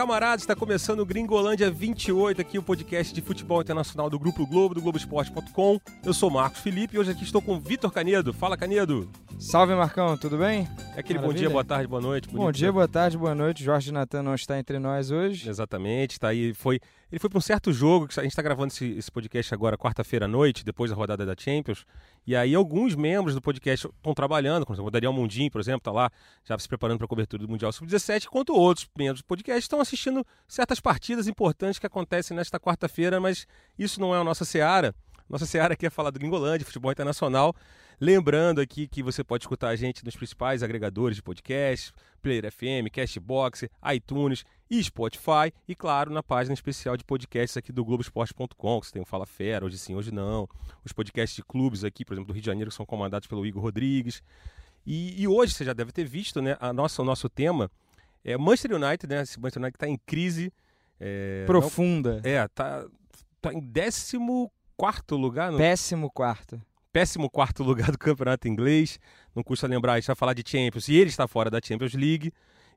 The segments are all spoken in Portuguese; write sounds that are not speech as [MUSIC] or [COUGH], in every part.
camaradas, está começando o Gringolândia 28 aqui, o podcast de futebol internacional do Grupo Globo, do Globoesporte.com. Eu sou Marcos Felipe e hoje aqui estou com Vitor Canedo. Fala, Canedo. Salve, Marcão, tudo bem? É aquele Maravilha. bom dia, boa tarde, boa noite. Bonito, bom dia, né? boa tarde, boa noite. Jorge Natan não está entre nós hoje. Exatamente, está aí. Foi, ele foi para um certo jogo, que a gente está gravando esse, esse, podcast agora, quarta-feira à noite, depois da rodada da Champions. E aí alguns membros do podcast estão trabalhando, como o Daniel Mundim, por exemplo, está lá já se preparando para a cobertura do Mundial Sub-17, enquanto outros membros do podcast estão assistindo certas partidas importantes que acontecem nesta quarta-feira, mas isso não é a nossa seara. Nossa seara aqui é falar do Gringolândia, futebol internacional. Lembrando aqui que você pode escutar a gente nos principais agregadores de podcast, Player FM, Castbox, iTunes e Spotify. E claro, na página especial de podcasts aqui do Globoesporte.com, que você tem o Fala Fera, hoje sim, hoje não. Os podcasts de clubes aqui, por exemplo, do Rio de Janeiro, que são comandados pelo Igor Rodrigues. E, e hoje você já deve ter visto, né? A nossa, o nosso tema é Manchester United, né? Esse Manchester United está em crise. É, Profunda. Não, é, tá, tá em 14 quarto lugar. No... Péssimo quarto péssimo quarto [LAUGHS] lugar do campeonato inglês. Não custa lembrar, a gente vai falar de Champions e ele está fora da Champions League.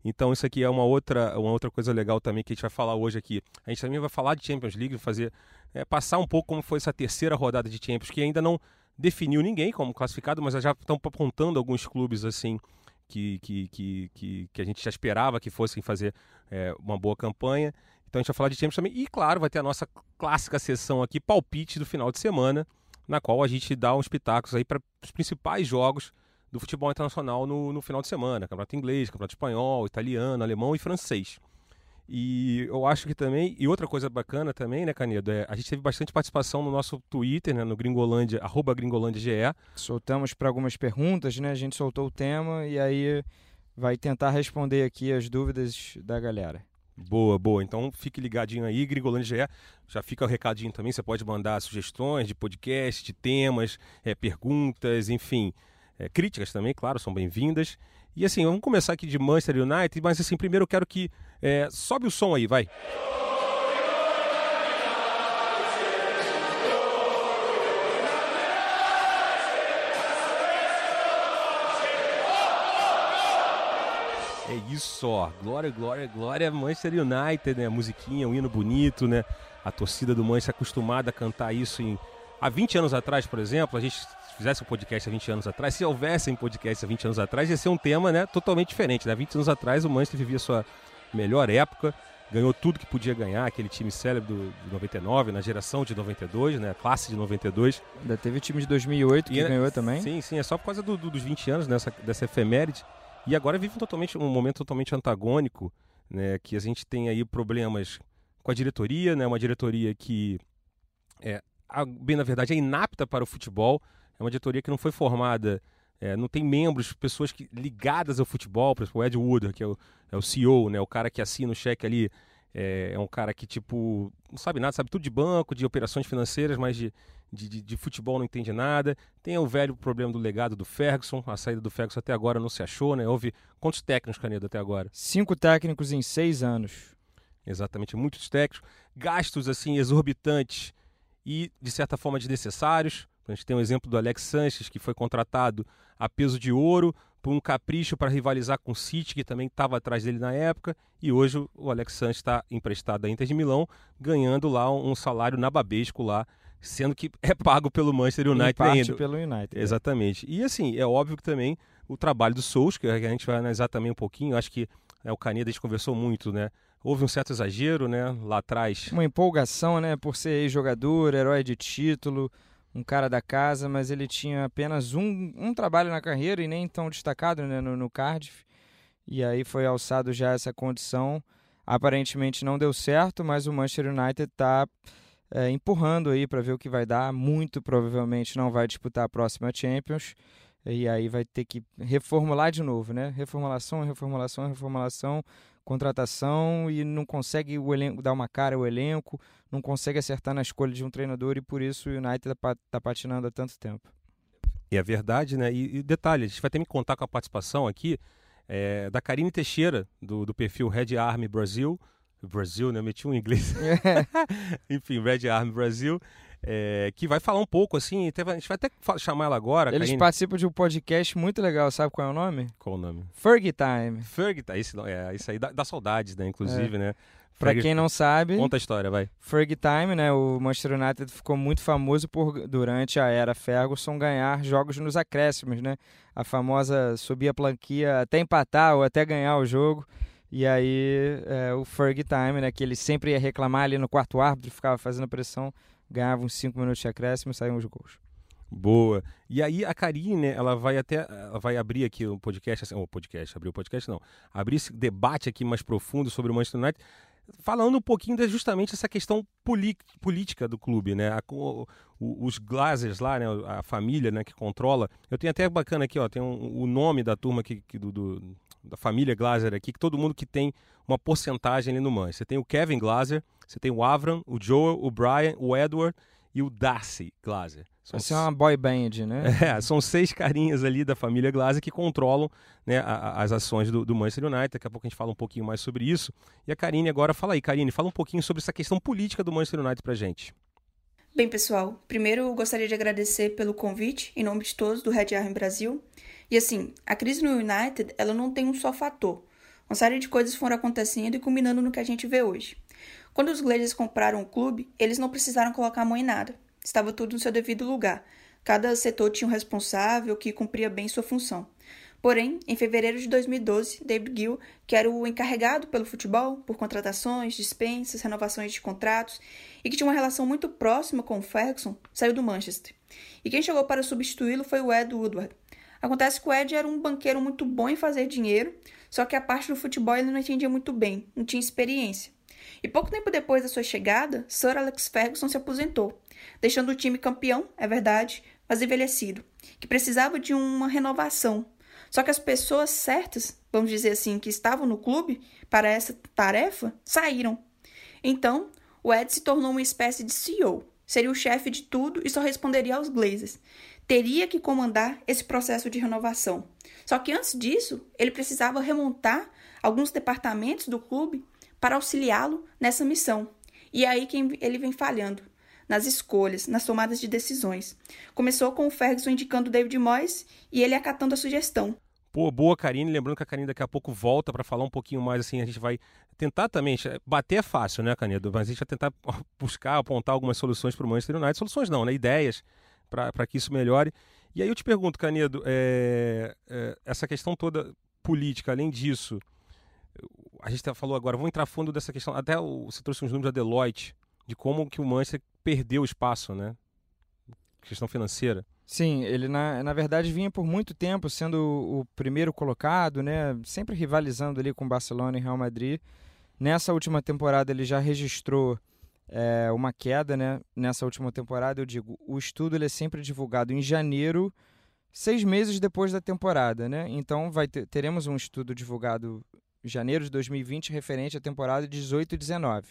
Então isso aqui é uma outra, uma outra coisa legal também que a gente vai falar hoje aqui. A gente também vai falar de Champions League, fazer é, passar um pouco como foi essa terceira rodada de Champions, que ainda não definiu ninguém como classificado, mas já estão apontando alguns clubes assim que, que, que, que, que a gente já esperava que fossem fazer é, uma boa campanha. Então a gente vai falar de Champions também. E claro, vai ter a nossa clássica sessão aqui, palpite do final de semana na qual a gente dá uns pitacos aí para os principais jogos do futebol internacional no, no final de semana. Campeonato inglês, campeonato espanhol, italiano, alemão e francês. E eu acho que também, e outra coisa bacana também, né, Canedo, é, a gente teve bastante participação no nosso Twitter, né, no Gringolândia, arroba GringolândiaGE. Soltamos para algumas perguntas, né, a gente soltou o tema e aí vai tentar responder aqui as dúvidas da galera. Boa, boa. Então fique ligadinho aí, Gringolândia GE. Já fica o recadinho também, você pode mandar sugestões de podcast, de temas, é, perguntas, enfim. É, críticas também, claro, são bem-vindas. E assim, vamos começar aqui de Manchester United, mas assim, primeiro eu quero que. É, sobe o som aí, vai. É isso, ó. Glória, glória, glória, Manchester United, né? musiquinha, um hino bonito, né? A torcida do Manchester acostumada a cantar isso em... Há 20 anos atrás, por exemplo, a gente fizesse um podcast há 20 anos atrás, se houvesse um podcast há 20 anos atrás, ia ser um tema né, totalmente diferente. Né? 20 anos atrás, o Manchester vivia sua melhor época, ganhou tudo que podia ganhar, aquele time célebre do, de 99, na geração de 92, né, classe de 92. Ainda teve o time de 2008 que e, é ganhou também. Sim, sim, é só por causa do, do, dos 20 anos dessa, dessa efeméride. E agora vive totalmente, um momento totalmente antagônico, né, que a gente tem aí problemas com a diretoria, né, uma diretoria que, é, bem na verdade, é inapta para o futebol, é uma diretoria que não foi formada, é, não tem membros, pessoas que, ligadas ao futebol, por exemplo, o Ed Wood, que é o, é o CEO, né, o cara que assina o cheque ali, é, é, um cara que, tipo, não sabe nada, sabe tudo de banco, de operações financeiras, mas de, de, de, de, futebol não entende nada. Tem o velho problema do legado do Ferguson. A saída do Ferguson até agora não se achou, né? Houve quantos técnicos, Canedo, até agora? Cinco técnicos em seis anos. Exatamente, muitos técnicos. Gastos, assim, exorbitantes e, de certa forma, desnecessários. A gente tem um exemplo do Alex Sanches, que foi contratado a peso de ouro por um capricho para rivalizar com o City, que também estava atrás dele na época, e hoje o Alex Sanches está emprestado à Inter de Milão, ganhando lá um salário nababesco lá sendo que [LAUGHS] é pago pelo Manchester United em parte ainda. pelo United. É. Exatamente. É. E assim, é óbvio que também o trabalho do Souls, que a gente vai analisar também um pouquinho, acho que é, o Caneda a gente conversou muito, né? Houve um certo exagero, né, lá atrás. Uma empolgação, né, por ser jogador, herói de título, um cara da casa, mas ele tinha apenas um, um trabalho na carreira e nem tão destacado né, no, no Cardiff. E aí foi alçado já essa condição. Aparentemente não deu certo, mas o Manchester United está é, empurrando aí para ver o que vai dar. Muito provavelmente não vai disputar a próxima Champions. E aí vai ter que reformular de novo, né? Reformulação, reformulação, reformulação, contratação e não consegue o elenco dar uma cara ao elenco, não consegue acertar na escolha de um treinador e por isso o United está tá patinando há tanto tempo. E é verdade, né? E, e detalhe, a gente vai ter que contar com a participação aqui é, da Karine Teixeira, do, do perfil Red Army Brasil, Brasil, né? Eu meti um inglês. [LAUGHS] [LAUGHS] Enfim, Red Army Brasil. É, que vai falar um pouco, assim, a gente vai até chamar ela agora. Eles Karine. participam de um podcast muito legal, sabe qual é o nome? Qual o nome? Fergie Time. Fergie Time, isso, é, isso aí dá, dá saudades, né, inclusive, é. né? Pra quem não sabe. Conta a história, vai. Fergie Time, né? O Manchester United ficou muito famoso por, durante a era Ferguson, ganhar jogos nos acréscimos, né? A famosa subir a planquia até empatar ou até ganhar o jogo. E aí é, o Fergie Time, né? Que ele sempre ia reclamar ali no quarto árbitro, ficava fazendo pressão, ganhava uns 5 minutos de acréscimo e saíam os gols. Boa. E aí a Karine, né, ela vai até ela vai abrir aqui o podcast, assim, o podcast, abrir o podcast não, abrir esse debate aqui mais profundo sobre o Manchester United falando um pouquinho de justamente essa questão política do clube, né? A, o, os Glazers lá, né? A família, né? Que controla. Eu tenho até bacana aqui, ó. Tem um, o nome da turma que, que do, do, da família Glazer aqui, que todo mundo que tem uma porcentagem ali no Manchester. Tem o Kevin Glazer, você tem o Avram, o Joel, o Brian, o Edward e o Darcy Glazer. São ser uma boy band, né? [LAUGHS] É, são seis carinhas ali da família Glazer que controlam né, a, a, as ações do, do, Manchester United. Daqui a pouco a gente fala um pouquinho mais sobre isso. E a Karine agora fala aí, Karine, fala um pouquinho sobre essa questão política do Manchester United pra gente. Bem, pessoal, primeiro gostaria de agradecer pelo convite em nome de todos do Red Army Brasil. E assim, a crise no United, ela não tem um só fator. Uma série de coisas foram acontecendo e culminando no que a gente vê hoje. Quando os Glazers compraram o clube, eles não precisaram colocar a mão em nada. Estava tudo no seu devido lugar. Cada setor tinha um responsável que cumpria bem sua função. Porém, em fevereiro de 2012, David Gill, que era o encarregado pelo futebol por contratações, dispensas, renovações de contratos e que tinha uma relação muito próxima com o Ferguson, saiu do Manchester. E quem chegou para substituí-lo foi o Ed Woodward. Acontece que o Ed era um banqueiro muito bom em fazer dinheiro, só que a parte do futebol ele não entendia muito bem, não tinha experiência. E pouco tempo depois da sua chegada, Sir Alex Ferguson se aposentou, deixando o time campeão, é verdade, mas envelhecido, que precisava de uma renovação. Só que as pessoas certas, vamos dizer assim, que estavam no clube para essa tarefa, saíram. Então, o Ed se tornou uma espécie de CEO, seria o chefe de tudo e só responderia aos Glazers. Teria que comandar esse processo de renovação. Só que antes disso, ele precisava remontar alguns departamentos do clube para auxiliá-lo nessa missão. E é aí que ele vem falhando nas escolhas, nas tomadas de decisões. Começou com o Ferguson indicando David Moyes e ele acatando a sugestão. Pô, boa, Karine. Lembrando que a Karine daqui a pouco volta para falar um pouquinho mais, assim, a gente vai tentar também, bater é fácil, né, Canedo? Mas a gente vai tentar [LAUGHS] buscar, apontar algumas soluções para o Manchester United. Soluções não, né? Ideias para que isso melhore. E aí eu te pergunto, Canedo, é, é, essa questão toda política, além disso, a gente falou agora, vamos entrar fundo dessa questão. Até o, você trouxe uns números da Deloitte, de como que o Manchester perdeu espaço, né? Questão financeira. Sim, ele na, na verdade vinha por muito tempo sendo o primeiro colocado, né? Sempre rivalizando ali com Barcelona e Real Madrid. Nessa última temporada ele já registrou é, uma queda, né? Nessa última temporada, eu digo, o estudo ele é sempre divulgado em janeiro, seis meses depois da temporada, né? Então vai ter, teremos um estudo divulgado janeiro de 2020, referente à temporada 18 e 19.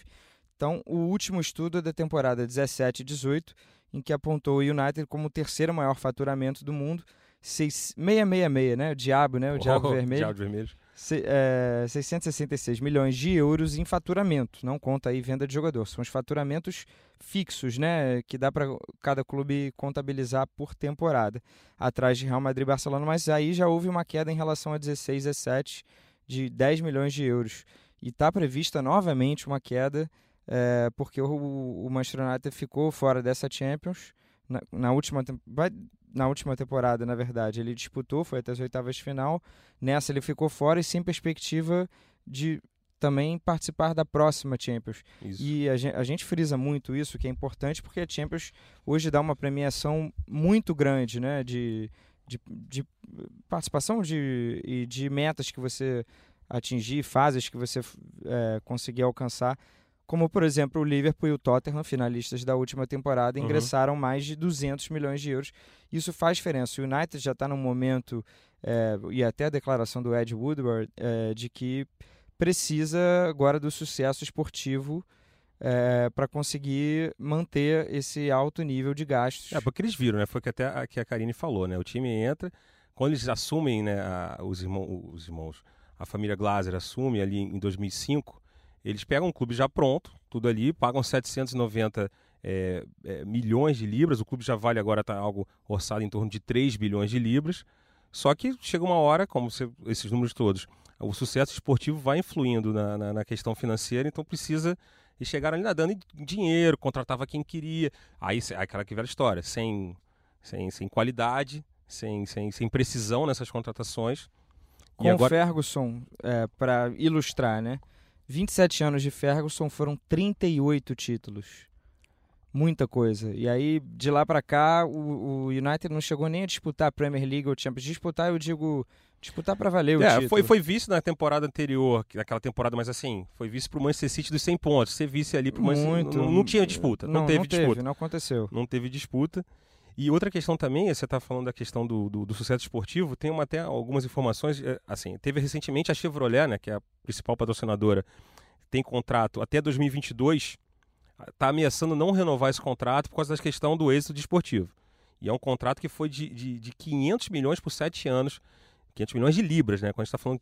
Então, o último estudo é da temporada 17 e 18, em que apontou o United como o terceiro maior faturamento do mundo, 666, né? O diabo, né? O diabo [LAUGHS] oh, vermelho. Diabo vermelho. Se, é, 666 milhões de euros em faturamento. Não conta aí venda de jogador. São os faturamentos fixos, né? Que dá para cada clube contabilizar por temporada. Atrás de Real Madrid e Barcelona, mas aí já houve uma queda em relação a 16, 17 de 10 milhões de euros. E está prevista novamente uma queda, é, porque o, o, Manchester United ficou fora dessa Champions. Na, na, última, na última temporada, na verdade, ele disputou, foi até as oitavas de final. Nessa ele ficou fora e sem perspectiva de também participar da próxima Champions. Isso. E a gente, a gente, frisa muito isso, que é importante, porque a Champions hoje dá uma premiação muito grande, né? De, de, de participação de, e de metas que você atingir, fases que você é, conseguir alcançar. Como, por exemplo, o Liverpool e o Tottenham, finalistas da última temporada, uhum. ingressaram mais de 200 milhões de euros. Isso faz diferença. O United já está num momento, é, e até a declaração do Ed Woodward, é, de que precisa agora do sucesso esportivo é, para conseguir manter esse alto nível de gastos. É, porque eles viram, né? Foi que até a, que a Karine falou, né? O time entra, quando eles assumem, né, a, os, irmão, os irmãos, a família Glaser assume ali em 2005, eles pegam um clube já pronto, tudo ali, pagam 790 é, é, milhões de libras, o clube já vale agora está algo orçado em torno de 3 bilhões de libras. Só que chega uma hora, como esses números todos, o sucesso esportivo vai influindo na, na, na questão financeira, então precisa e chegaram ali nadando em dinheiro, contratava quem queria. Aí aquela que velha história, sem, sem, sem qualidade, sem, sem, sem precisão nessas contratações. Com agora... Ferguson, é, para ilustrar, né? 27 anos de Ferguson foram 38 títulos. Muita coisa. E aí, de lá para cá, o, o, United não chegou nem a disputar a Premier League ou Champions. Disputar, eu digo, disputar para valer o é, título. Foi, foi vice na temporada anterior, naquela temporada, mas assim, foi vice pro Manchester City dos 100 pontos. Ser vice ali pro Manchester City, não, não, tinha disputa, não, não teve não disputa. Teve, não aconteceu. Não teve disputa. E outra questão também, você está falando da questão do, do, do, sucesso esportivo, tem uma, até algumas informações, é, assim, teve recentemente a Chevrolet, né, que é a principal patrocinadora, tem contrato até 2022, está ameaçando não renovar esse contrato por causa da questão do êxito desportivo. E é um contrato que foi de, de, de 500 milhões por sete anos, 500 milhões de libras, né? Quando a gente está falando,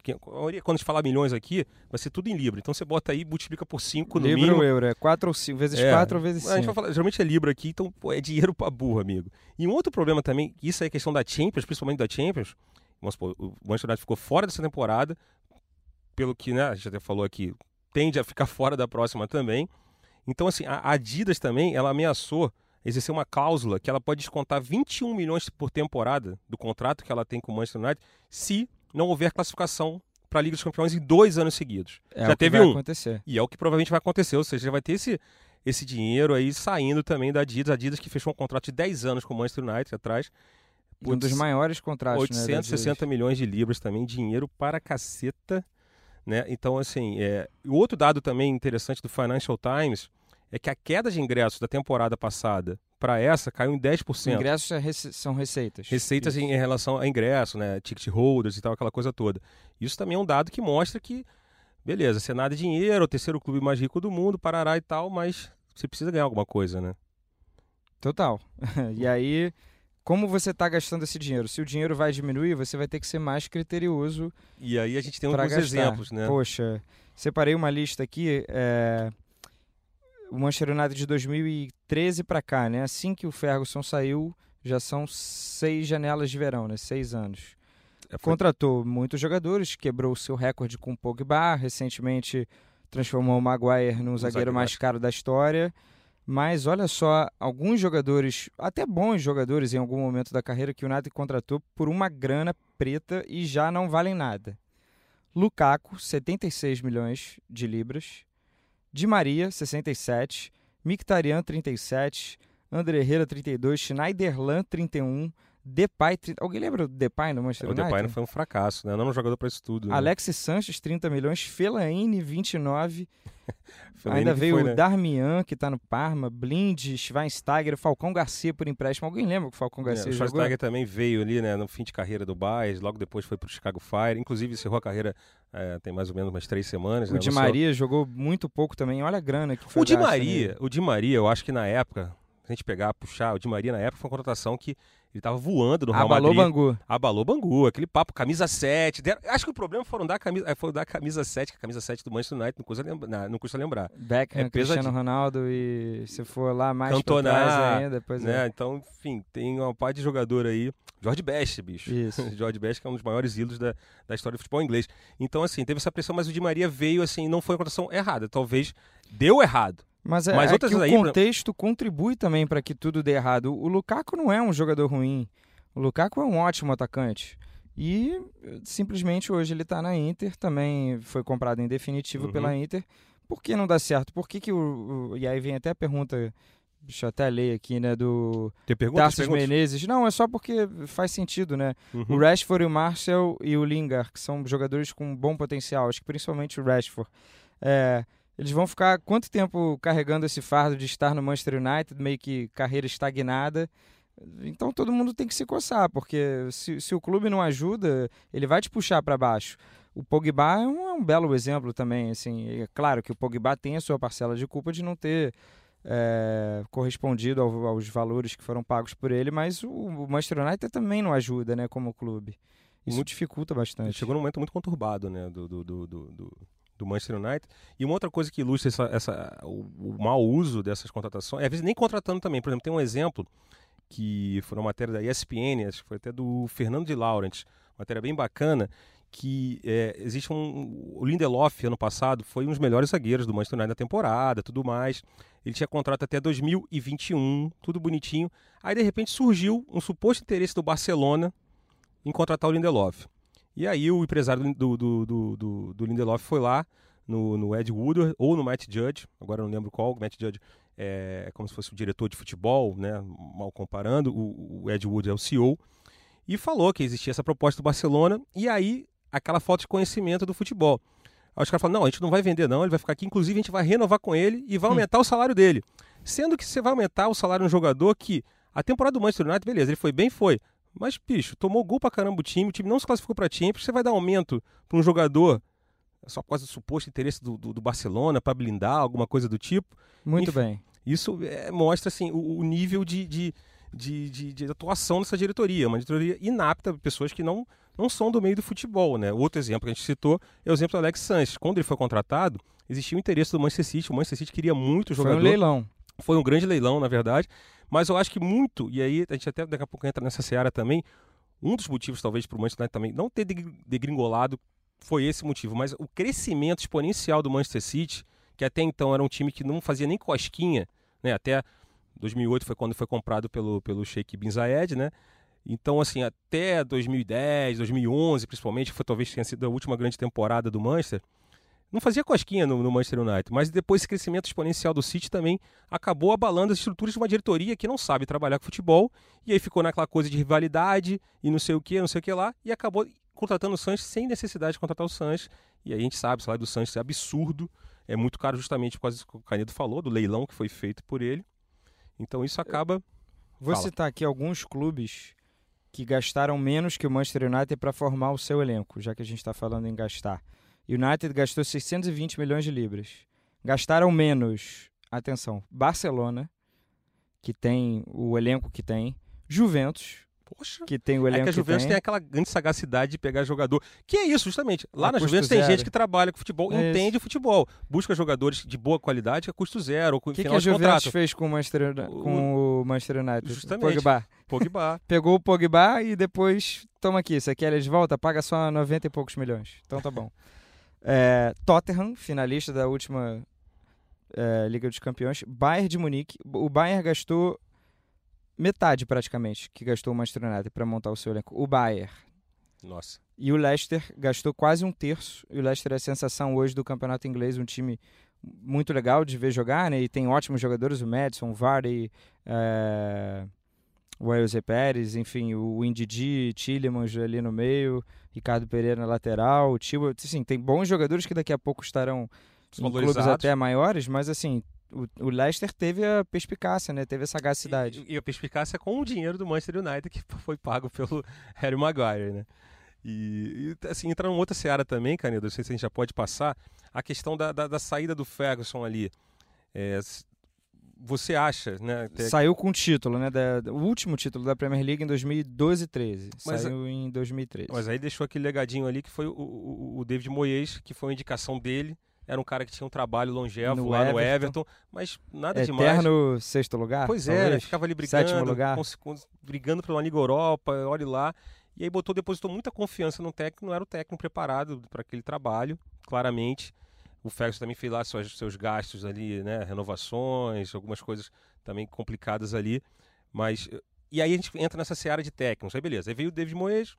quando a gente fala milhões aqui, vai ser tudo em libra. Então você bota aí, multiplica por 5 no libra mínimo. ou euro, é 4 ou 5, vezes 4 é. vezes 5. A gente vai falar, geralmente é libra aqui, então pô, é dinheiro para burro, amigo. E um outro problema também, isso aí é questão da Champions, principalmente da Champions. Vamos supor, o Manchester United ficou fora dessa temporada, pelo que né, a gente até falou aqui, tende a ficar fora da próxima também. Então, assim, a Adidas também, ela ameaçou exercer uma cláusula que ela pode descontar 21 milhões por temporada do contrato que ela tem com o Manchester United se não houver classificação para a Liga dos Campeões em dois anos seguidos. É já teve um. Acontecer. E é o que provavelmente vai acontecer, ou seja, já vai ter esse, esse dinheiro aí saindo também da Adidas. A Adidas que fechou um contrato de 10 anos com o Manchester United atrás. Um dos maiores contratos, 860 né, milhões de libras também, dinheiro para caceta. Né? Então, assim, é... o outro dado também interessante do Financial Times é que a queda de ingressos da temporada passada para essa caiu em 10%. Ingressos é são receitas. Receitas em, em, relação a ingresso, né? Ticket holders e tal, aquela coisa toda. Isso também é um dado que mostra que, beleza, você nada de dinheiro, o terceiro clube mais rico do mundo, parará e tal, mas você precisa ganhar alguma coisa, né? Total. [LAUGHS] e aí, como você está gastando esse dinheiro? Se o dinheiro vai diminuir, você vai ter que ser mais criterioso. E aí a gente tem alguns gastar. exemplos, né? Poxa, separei uma lista aqui. É o Manchester United de 2013 para cá, né? Assim que o Ferguson saiu, já são seis janelas de verão, né? Seis anos. É, foi... Contratou muitos jogadores, quebrou o seu recorde com o Pogba, recentemente transformou o Maguire no zagueiro mais caro da história. Mas olha só, alguns jogadores, até bons jogadores em algum momento da carreira, que o United contratou por uma grana preta e já não valem nada. Lukaku, 76 milhões de libras. Di Maria, 67, Mictarian, 37, André Herrera, 32, Schneiderlan, 31, Depay, 30... alguém lembra do Depay no Manchester United? O Depay não foi um fracasso, né? Não é um jogador para isso tudo. Né? Alexis Sanches, 30 milhões, Fellaini, 29, [LAUGHS] Ainda veio foi, né? o Darmian, que está no Parma, Blind, Schweinsteiger, Falcão Garcia por empréstimo. Alguém lembra que o Falcão Garcia é, o Schweinsteiger também veio ali, né, no fim de carreira do Bayern, logo depois foi para o Chicago Fire. Inclusive encerrou a carreira é, tem mais ou menos umas três semanas. O né, Di Maria jogou muito pouco também. Olha a grana que foi O Di Maria, o Di Maria, eu acho que na época, a gente pegar, puxar, o Di Maria na época foi uma contratação que ele tava voando no Real Abalou Madrid. Bangu. Abalou Bangu. Aquele papo, camisa 7. Acho que o problema foram dar camisa, eh, foi dar camisa 7, que a camisa 7 do Manchester United não custa, lembra, não custa lembrar. Beckham, é Cristiano Ronaldo e se for lá mais Cantona, trás ainda, depois né? É. Então, enfim, tem uma parte de jogador aí. George Best, bicho. Isso. [LAUGHS] George Best, que é um dos maiores ídolos da, da história do futebol inglês. Então, assim, teve essa pressão, mas o Di Maria veio, assim, não foi uma contratação errada. Talvez deu errado. Mas, é, mas é que aí, o contexto contribui também para que tudo dê errado. O Lukaku não é um jogador ruim. O Lukaku é um ótimo atacante. E simplesmente hoje ele está na Inter, também foi comprado em definitivo uhum. pela Inter. Por que não dá certo? Por que, que o, o, E aí vem até a pergunta, deixa eu até ler aqui, né? Do Tarsus Menezes. Não, é só porque faz sentido, né? Uhum. O Rashford, o Marcel e o Lingard, que são jogadores com bom potencial, acho que principalmente o Rashford. É, eles vão ficar quanto tempo carregando esse fardo de estar no Manchester United, meio que carreira estagnada? Então todo mundo tem que se coçar, porque se, se o clube não ajuda, ele vai te puxar para baixo. O Pogba é um, é um, belo exemplo também. Assim, é claro que o Pogba tem a sua parcela de culpa de não ter é, correspondido ao, aos valores que foram pagos por ele, mas o, o Manchester United também não ajuda, né, como clube. Isso muito, dificulta bastante. Chegou num momento muito conturbado, né, do, do, do, do do Manchester United. E uma outra coisa que ilustra essa, essa, o, o mau uso dessas contratações, é, às vezes nem contratando também. Por exemplo, tem um exemplo que foi uma matéria da ESPN, acho que foi até do Fernando de Laurent, matéria bem bacana, que é, existe um. O Lindelof, ano passado, foi um dos melhores zagueiros do Manchester United na temporada, tudo mais. Ele tinha contrato até 2021, tudo bonitinho. Aí, de repente, surgiu um suposto interesse do Barcelona em contratar o Lindelof. E aí, o empresário do, do, do, do, do Lindelof foi lá no, no Ed Woodward ou no Matt Judge, agora eu não lembro qual. O Matt Judge é como se fosse o diretor de futebol, né? mal comparando. O, o Ed Woodward é o CEO. E falou que existia essa proposta do Barcelona. E aí aquela falta de conhecimento do futebol. Aí os caras falam, não, a gente não vai vender não, ele vai ficar aqui, inclusive a gente vai renovar com ele e vai hum. aumentar hum. o salário dele. Sendo que você vai aumentar o salário de um jogador que a temporada do Manchester United, beleza, ele foi bem, foi. Mas, bicho, tomou gol pra caramba o time, o time não se classificou pra Champions, você vai dar aumento pra um jogador só por causa do suposto interesse do, do, do Barcelona para blindar, alguma coisa do tipo. Muito Enfim, bem. Isso é, mostra assim o, o nível de, de, de, de, de atuação dessa diretoria. Uma diretoria inapta, pessoas que não não são do meio do futebol, né? Outro exemplo que a gente citou é o exemplo do Alex Sanches. Quando ele foi contratado, existia o interesse do Manchester City. O Manchester City queria muito o jogador. Foi um leilão. Foi um grande leilão, na verdade. Mas eu acho que muito, e aí a gente até daqui a pouco entra nessa seara também, um dos motivos talvez para o Manchester United também não ter degringolado foi esse motivo. Mas o crescimento exponencial do Manchester City, que até então era um time que não fazia nem cosquinha, né? Até 2008 foi quando foi comprado pelo, pelo Sheikh Bin Zayed, né? Então, assim, até 2010, 2011, principalmente, foi talvez tenha sido a última grande temporada do Manchester, não fazia cosquinha no, no, Manchester United, mas depois esse crescimento exponencial do City também acabou abalando as estruturas de uma diretoria que não sabe trabalhar com futebol, e aí ficou naquela coisa de rivalidade e não sei o que, não sei o que lá, e acabou contratando o Sanches sem necessidade de contratar o Sanches, e aí a gente sabe, o salário do Sanches é absurdo, é muito caro justamente por causa do que o Canedo falou, do leilão que foi feito por ele, então isso acaba... Vou Fala. citar aqui alguns clubes que gastaram menos que o Manchester United para formar o seu elenco, já que a gente está falando em gastar. United gastou 620 milhões de libras. Gastaram menos, atenção, Barcelona, que tem o elenco que tem, Juventus, Poxa. Que tem o elenco. É que a Juventus tem. tem. aquela grande sagacidade de pegar jogador. Que é isso, justamente. Lá a na Juventus zero. tem gente que trabalha com futebol, é entende isso. futebol, busca jogadores de boa qualidade a custo zero. O que, que a Juventus contrato. fez com o Manchester, com o, Manchester United? Justamente. Pogba. Pogba. [LAUGHS] Pegou o Pogba e depois, toma aqui, você quer ele de volta? Paga só 90 e poucos milhões. Então tá bom. É, Tottenham, finalista da última é, Liga dos Campeões. Bayern de Munique. O Bayern gastou metade praticamente que gastou o Manchester United para montar o seu elenco. O Bayern. Nossa. E o Leicester gastou quase um terço. E o Leicester é a sensação hoje do campeonato inglês, um time muito legal de ver jogar, né? E tem ótimos jogadores, o Madison, o Vardy, é... o Ailze Pérez, enfim, o Indidi, Tillemans ali no meio, Ricardo Pereira na lateral, o Tio, assim, tem bons jogadores que daqui a pouco estarão em clubes até maiores, mas assim, o, o Leicester teve a perspicácia, né? Teve a sagacidade. E, e, a perspicácia com o dinheiro do Manchester United que foi pago pelo [LAUGHS] Harry Maguire, né? E, e assim, entrar numa outra seara também, Canedo, não sei se a gente já pode passar, a questão da, da, da saída do Ferguson ali. É, você acha, né? Saiu com o título, né? Da, o último título da Premier League em 2012 e 13. Mas, Saiu em 2013. Mas aí deixou aquele legadinho ali que foi o, o, o David Moyes, que foi uma indicação dele era um cara que tinha um trabalho longevo no lá Everton. no Everton, mas nada Eterno demais. Eterno sexto lugar? Pois é, ficava ali brigando, Sétimo lugar. Brigando pela Liga Europa, olhe lá. E aí botou, depositou muita confiança no técnico, não era o técnico preparado para aquele trabalho, claramente. O Ferguson também fez lá seus, seus gastos ali, né, renovações, algumas coisas também complicadas ali, mas e aí a gente entra nessa seara de técnicos. Aí beleza, aí veio o David Moyes,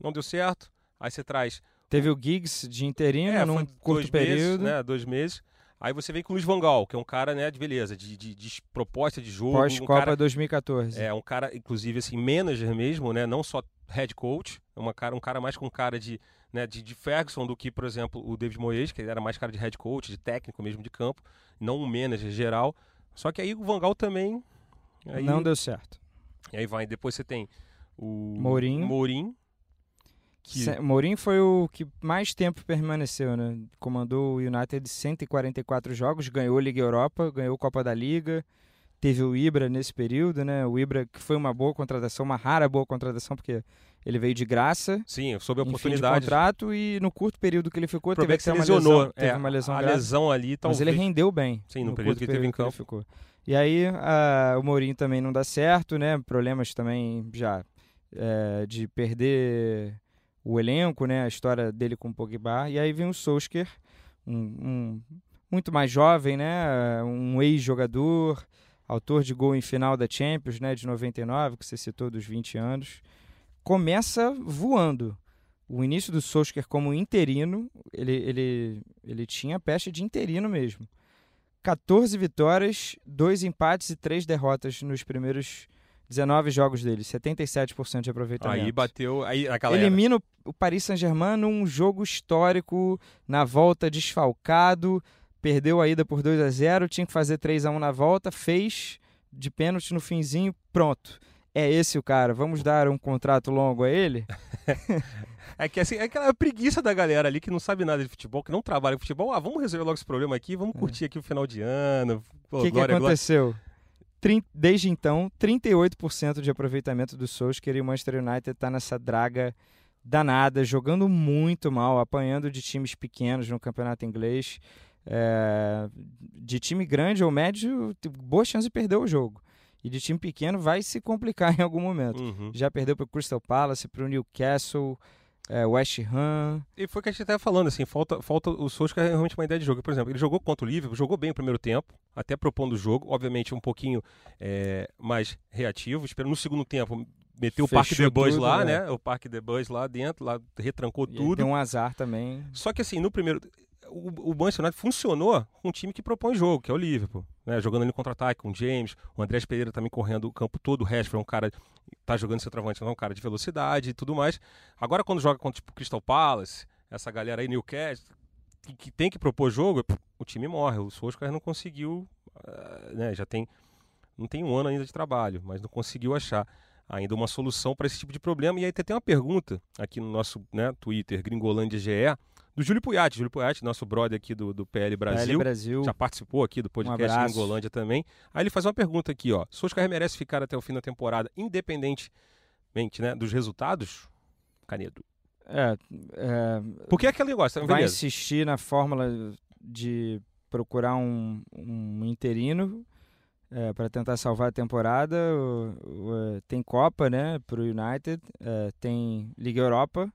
não deu certo. Aí você traz Teve o Giggs de interino é, num curto período. Meses, né, dois meses. Aí você vem com o Luiz Vangal, que é um cara, né, de beleza, de, de, de proposta de jogo. Pós-Copa um 2014. É, um cara, inclusive, assim, manager mesmo, né, não só head coach, é uma cara, um cara mais com cara de, né, de, de Ferguson do que, por exemplo, o David Moyes, que era mais cara de head coach, de técnico mesmo de campo, não um manager geral. Só que aí o Vangal também... Aí, não deu certo. E aí vai, depois você tem o Mourinho, Mourinho que... Mourinho foi o que mais tempo permaneceu, né? Comandou o United 144 jogos, ganhou Liga Europa, ganhou Copa da Liga, teve o Ibra nesse período, né? O Ibra que foi uma boa contratação, uma rara boa contratação, porque ele veio de graça. Sim, sob a oportunidade. de contrato e no curto período que ele ficou, teve que uma lesão, teve é, uma lesão a grave, lesão ali, talvez. Mas ele rendeu bem. Sim, no, no período que teve em campo. ficou. E aí a, o Mourinho também não dá certo, né? Problemas também já é, de perder o elenco, né? A história dele com o Pogba. E aí vem o Solskjaer, um, um muito mais jovem, né? Um ex-jogador, autor de gol em final da Champions, né? De 99, que você citou dos 20 anos. Começa voando. O início do Solskjaer como interino, ele, ele, ele tinha peste de interino mesmo. 14 vitórias, 2 empates e 3 derrotas nos primeiros 19 jogos dele, 77% de aproveitamento. Aí bateu, aí naquela Elimina o Paris Saint-Germain num jogo histórico, na volta desfalcado, perdeu a ida por 2 a 0, tinha que fazer 3 a 1 na volta, fez de pênalti no finzinho, pronto. É esse o cara, vamos dar um contrato longo a ele? [LAUGHS] É que assim, é aquela preguiça da galera ali que não sabe nada de futebol, que não trabalha com futebol. Ah, vamos resolver logo esse problema aqui, vamos é. curtir aqui o final de ano. O que, que aconteceu? Desde então, 38% de aproveitamento do Solskjaer e o Manchester United está nessa draga danada, jogando muito mal, apanhando de times pequenos no campeonato inglês. É, de time grande ou médio, boa chance de perder o jogo. E de time pequeno vai se complicar [LAUGHS] em algum momento. Uhum. Já perdeu para o Crystal Palace, para o Newcastle, é, West Ham. E foi o que a gente estava falando, assim, falta, falta o Solskjaer realmente uma ideia de jogo. Por exemplo, ele jogou contra o Liverpool, jogou bem o primeiro tempo, até propondo o jogo, obviamente um pouquinho é, mais reativo. Espero no segundo tempo meteu o Parque de Boys lá, é. né? O Parque de Boys lá dentro, lá retrancou e tudo. Tem um azar também. Só que assim, no primeiro o, o Manchester United funcionou com um time que propõe jogo, que é o Liverpool. Né? Jogando ali no contra-ataque com o James, o Andrés Pereira também correndo o campo todo, o Rashford é um cara tá jogando centroavante, não é um cara de velocidade e tudo mais. Agora quando joga contra tipo Crystal Palace, essa galera aí, Newcastle, que, que tem que propor jogo, o time morre. O Solskjaer não conseguiu, uh, né? já tem, não tem um ano ainda de trabalho, mas não conseguiu achar ainda uma solução para esse tipo de problema. E aí tem uma pergunta aqui no nosso né, Twitter, Gringolândia GE, do Júlio Puyati. Júlio Puyati, nosso brother aqui do, do PL Brasil. PL Brasil. Já participou aqui do podcast um Ingolândia também. Aí ele faz uma pergunta aqui, ó. Solskjaer merece ficar até o fim da temporada, independentemente né, dos resultados? Canedo. É, é... Porque é aquele negócio, Vai insistir na fórmula de procurar um, um interino é, para tentar salvar a temporada. O, o, tem Copa, né, para o United. É, tem Liga Europa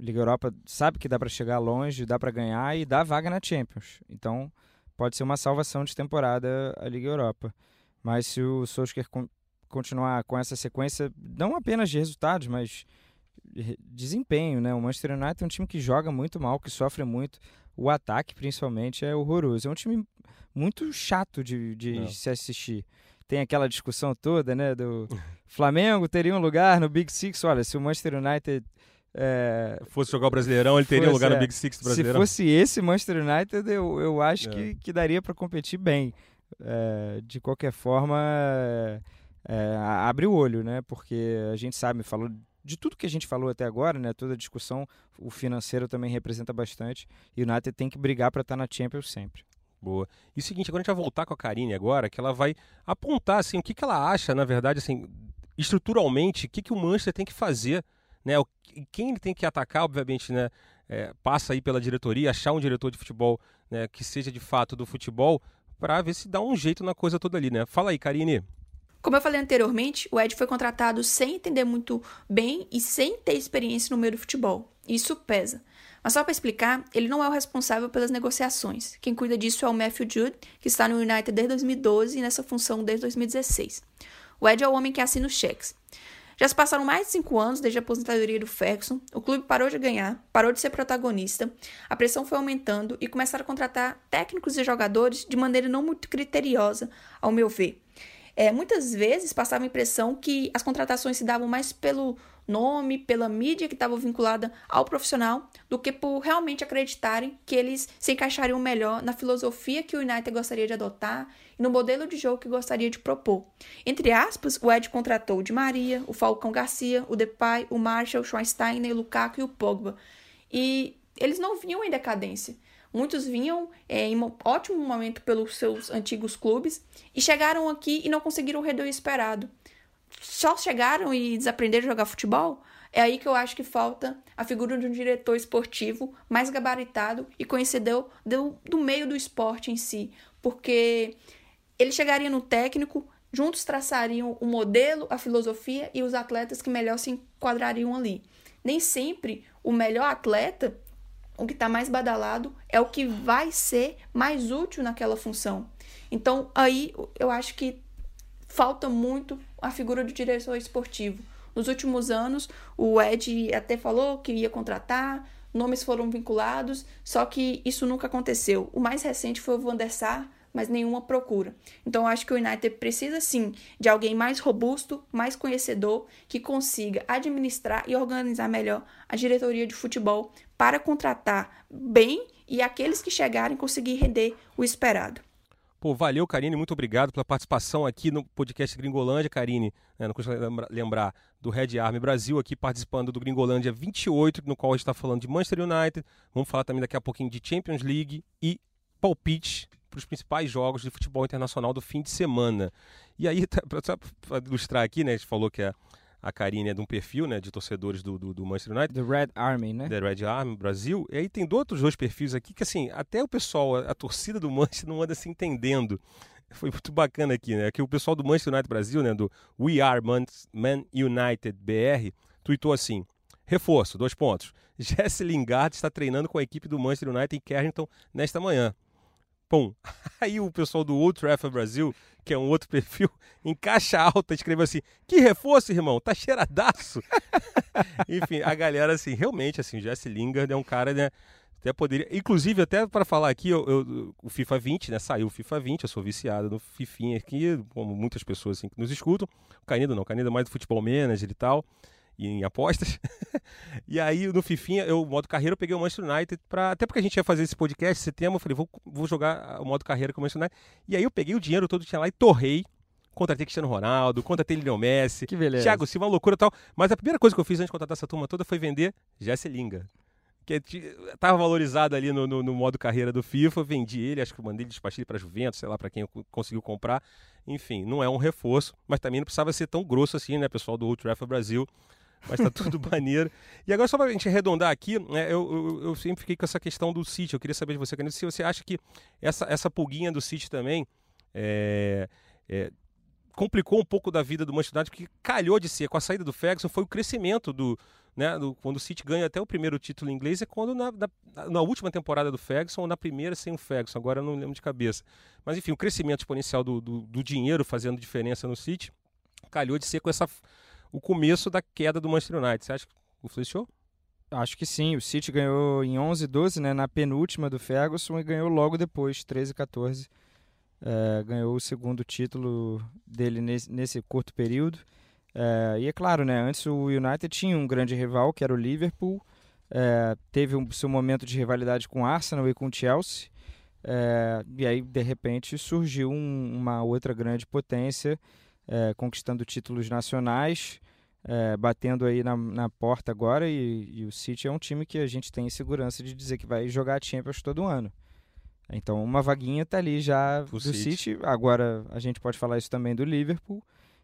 Liga Europa sabe que dá para chegar longe, dá para ganhar e dá vaga na Champions. Então, pode ser uma salvação de temporada a Liga Europa. Mas se o Solskjaer continuar com essa sequência, não apenas de resultados, mas desempenho, né? O Manchester United é um time que joga muito mal, que sofre muito. O ataque, principalmente, é horroroso. É um time muito chato de, de se assistir. Tem aquela discussão toda, né? Do [LAUGHS] Flamengo teria um lugar no Big Six. Olha, se o Manchester United é, fosse jogar o Brasileirão, ele teria fosse, lugar no é, Big Six do Brasileirão. Se fosse esse Manchester United, eu, eu acho é. que, que daria para competir bem. É, de qualquer forma, é, abre o olho, né? Porque a gente sabe, falou de tudo que a gente falou até agora, né? Toda a discussão, o financeiro também representa bastante. E o United tem que brigar para estar tá na Champions sempre. Boa. E o seguinte, agora a gente vai voltar com a Karine agora, que ela vai apontar assim, o que, que ela acha, na verdade, assim, estruturalmente, o que, que o Manchester tem que fazer né? Quem ele tem que atacar, obviamente, né? É, passa aí pela diretoria, achar um diretor de futebol né, que seja de fato do futebol, para ver se dá um jeito na coisa toda ali, né? Fala aí, Karine. Como eu falei anteriormente, o Ed foi contratado sem entender muito bem e sem ter experiência no meio do futebol. Isso pesa. Mas só para explicar, ele não é o responsável pelas negociações. Quem cuida disso é o Matthew Jude, que está no United desde 2012 e nessa função desde 2016. O Ed é o homem que assina os cheques. Já se passaram mais de cinco anos desde a aposentadoria do Ferguson, o clube parou de ganhar, parou de ser protagonista, a pressão foi aumentando e começaram a contratar técnicos e jogadores de maneira não muito criteriosa, ao meu ver. É, muitas vezes passava a impressão que as contratações se davam mais pelo nome, pela mídia que estava vinculada ao profissional, do que por realmente acreditarem que eles se encaixariam melhor na filosofia que o United gostaria de adotar e no modelo de jogo que gostaria de propor. Entre aspas, o Ed contratou o Di Maria, o Falcão Garcia, o Depay, o Marshall, o Schweinsteiger, o Lukaku e o Pogba. E eles não vinham em decadência. Muitos vinham é, em um ótimo momento pelos seus antigos clubes e chegaram aqui e não conseguiram o redo esperado. Só chegaram e desaprenderam a jogar futebol? É aí que eu acho que falta a figura de um diretor esportivo mais gabaritado e conhecedor do, do meio do esporte em si. Porque ele chegaria no técnico, juntos traçariam o modelo, a filosofia e os atletas que melhor se enquadrariam ali. Nem sempre o melhor atleta o que está mais badalado é o que vai ser mais útil naquela função. Então, aí eu acho que falta muito a figura do diretor esportivo. Nos últimos anos, o Ed até falou que ia contratar, nomes foram vinculados, só que isso nunca aconteceu. O mais recente foi o Van der Sar, mas nenhuma procura. Então, eu acho que o United precisa sim de alguém mais robusto, mais conhecedor, que consiga administrar e organizar melhor a diretoria de futebol para contratar bem e aqueles que chegarem conseguir render o esperado. Pô, valeu, Karine, muito obrigado pela participação aqui no podcast Gringolândia, Karine, né, não custa lembrar do Red Army Brasil, aqui participando do Gringolândia 28, no qual a gente está falando de Manchester United, vamos falar também daqui a pouquinho de Champions League e palpite para os principais jogos de futebol internacional do fim de semana. E aí, [LAUGHS] para ilustrar aqui, né, a gente falou que a, a Karine é de um perfil né, de torcedores do, do, do, Manchester United. The Red Army, né? The Red Army Brasil. E aí tem outros dois perfis aqui que, assim, até o pessoal, a, a torcida do Manchester não anda se entendendo. Foi muito bacana aqui, né? Que o pessoal do Manchester United Brasil, né, do We Are Man, Man United BR, tweetou assim: reforço, dois pontos. [LAUGHS] Jesse Lingard está treinando com a equipe do Manchester United em Carrington nesta manhã. Pum. [LAUGHS] Aí o pessoal do Old Trafford Brasil, que é um outro [LAUGHS] perfil, em caixa alta, escreveu assim: Que reforço, irmão, tá cheiradaço. [LAUGHS] Enfim, a galera, assim, realmente, assim, Jesse Lingard é um cara, né? Até poderia. Inclusive, até para falar aqui, eu, eu, o FIFA 20, né? Saiu o FIFA 20, eu sou viciado no Fifinha aqui, como muitas pessoas assim, que nos escutam. O Canido não, o Canido é mais do futebol manager e tal em apostas. [LAUGHS] e aí, no Fifinha, eu, modo carreira, eu peguei o Manchester United, pra, até porque a gente ia fazer esse podcast esse tema, eu falei, vou, vou jogar o modo carreira com o Manchester United. E aí eu peguei o dinheiro todo que tinha lá e torrei. Contratei Cristiano Ronaldo, contratei Lionel Messi, que beleza. Thiago Silva, uma loucura e tal. Mas a primeira coisa que eu fiz antes de contratar essa turma toda foi vender Jesse Linga. Que estava valorizado ali no, no, no, modo carreira do FIFA, vendi ele, acho que mandei ele despachar para Juventus, sei lá, para quem conseguiu comprar. Enfim, não é um reforço, mas também não precisava ser tão grosso assim, né, pessoal do Old Trafford Brasil mas tá tudo [LAUGHS] maneiro. E agora, só para a gente arredondar aqui, né, eu, eu, eu, sempre fiquei com essa questão do City. Eu queria saber de você, Canito, se você acha que essa, essa pulguinha do City também é, é, complicou um pouco da vida do Manchester United, porque calhou de ser, com a saída do Ferguson, foi o crescimento do, né, do, quando o City ganha até o primeiro título inglês, é quando na, na, na, última temporada do Ferguson ou na primeira sem o Ferguson, agora eu não lembro de cabeça. Mas enfim, o crescimento exponencial do, do, do dinheiro fazendo diferença no City, calhou de ser com essa o começo da queda do Manchester United. Você acha que influenciou? Acho que sim. O City ganhou em 11 12, né, na penúltima do Ferguson e ganhou logo depois, 13 14. É, ganhou o segundo título dele nesse, nesse curto período. É, e é claro, né, antes o United tinha um grande rival, que era o Liverpool. É, teve um, seu momento de rivalidade com o Arsenal e com o Chelsea. É, e aí, de repente, surgiu um, uma outra grande potência é, conquistando títulos nacionais, é, batendo aí na, na porta agora. E, e, o City é um time que a gente tem segurança de dizer que vai jogar Champions todo ano. Então, uma vaguinha está ali já o do City. City. Agora, a gente pode falar isso também do Liverpool.